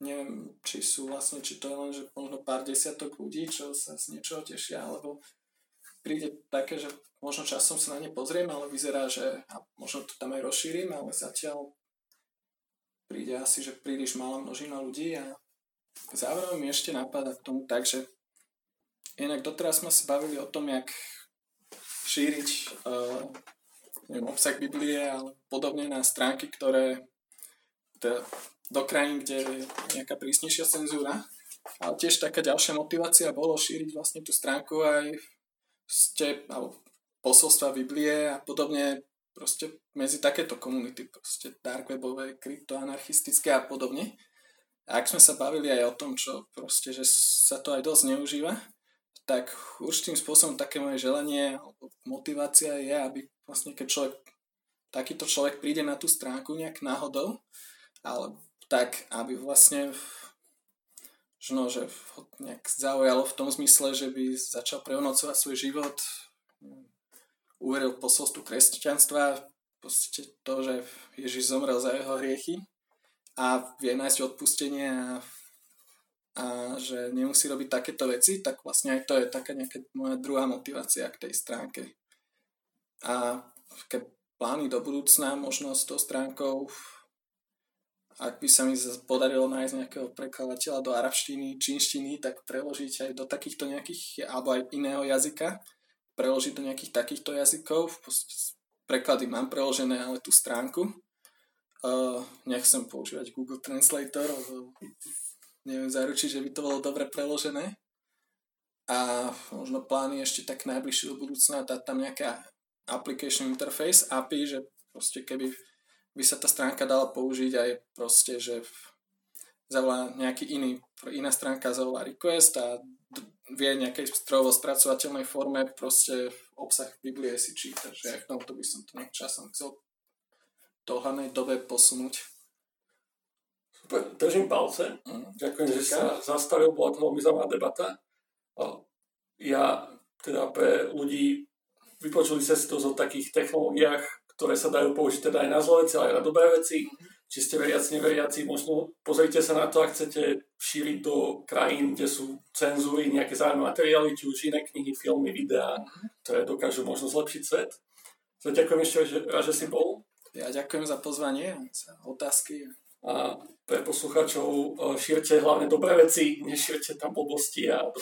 neviem, či sú vlastne, či to je len, že možno pár desiatok ľudí, čo sa z niečoho tešia, alebo príde také, že možno časom sa na ne pozriem, ale vyzerá, že a možno to tam aj rozšírim, ale zatiaľ príde asi, že príliš malá množina ľudí a záverom mi ešte napadá k tomu tak, že inak doteraz sme sa bavili o tom, jak šíriť uh, neviem, obsah Biblie ale podobne na stránky, ktoré teda do krajín, kde je nejaká prísnejšia cenzúra. Ale tiež taká ďalšia motivácia bolo šíriť vlastne tú stránku aj ste, alebo posolstva Biblie a podobne proste medzi takéto komunity, proste darkwebové, kryptoanarchistické a podobne. A ak sme sa bavili aj o tom, čo proste, že sa to aj dosť neužíva, tak určitým spôsobom také moje želanie motivácia je, aby vlastne keď človek, takýto človek príde na tú stránku nejak náhodou, ale tak, aby vlastne že, no, že nejak zaujalo v tom zmysle, že by začal prehodnocovať svoj život, uveril posolstvu kresťanstva, podstate to, že Ježiš zomrel za jeho hriechy a vie nájsť odpustenie a, a že nemusí robiť takéto veci, tak vlastne aj to je taká nejaká moja druhá motivácia k tej stránke. A keď plány do budúcna, možno s tou stránkou ak by sa mi podarilo nájsť nejakého prekladateľa do arabštiny, čínštiny, tak preložiť aj do takýchto nejakých, alebo aj iného jazyka, preložiť do nejakých takýchto jazykov. Preklady mám preložené, ale tú stránku. Uh, nechcem používať Google Translator, neviem zaručiť, že by to bolo dobre preložené. A možno plány ešte tak najbližšie do budúcna dať tam nejaká application interface, API, že proste keby by sa tá stránka dala použiť aj proste, že zavolá nejaký iný, iná stránka zavolá request a vie nejakej strojovo spracovateľnej forme proste obsah Biblie si čítať, že aj v tomto by som to nejak časom chcel v dohľadnej dobe posunúť. Super, držím palce. Mm. Ďakujem, že sa zastavil, bola to veľmi zaujímavá debata. Ja teda pre ľudí vypočuli sa si to o takých technológiách, ktoré sa dajú použiť teda aj na zlé veci, ale aj na dobré veci. Či ste veriaci, neveriaci, možno pozrite sa na to, ak chcete šíriť do krajín, kde sú cenzúry, nejaké zaujímavé materiály, či už iné knihy, filmy, videá, ktoré dokážu možno zlepšiť svet. So, ďakujem ešte, že, že si bol. Ja ďakujem za pozvanie, za otázky. A pre poslucháčov šírte hlavne dobré veci, nešírte tam blbosti a do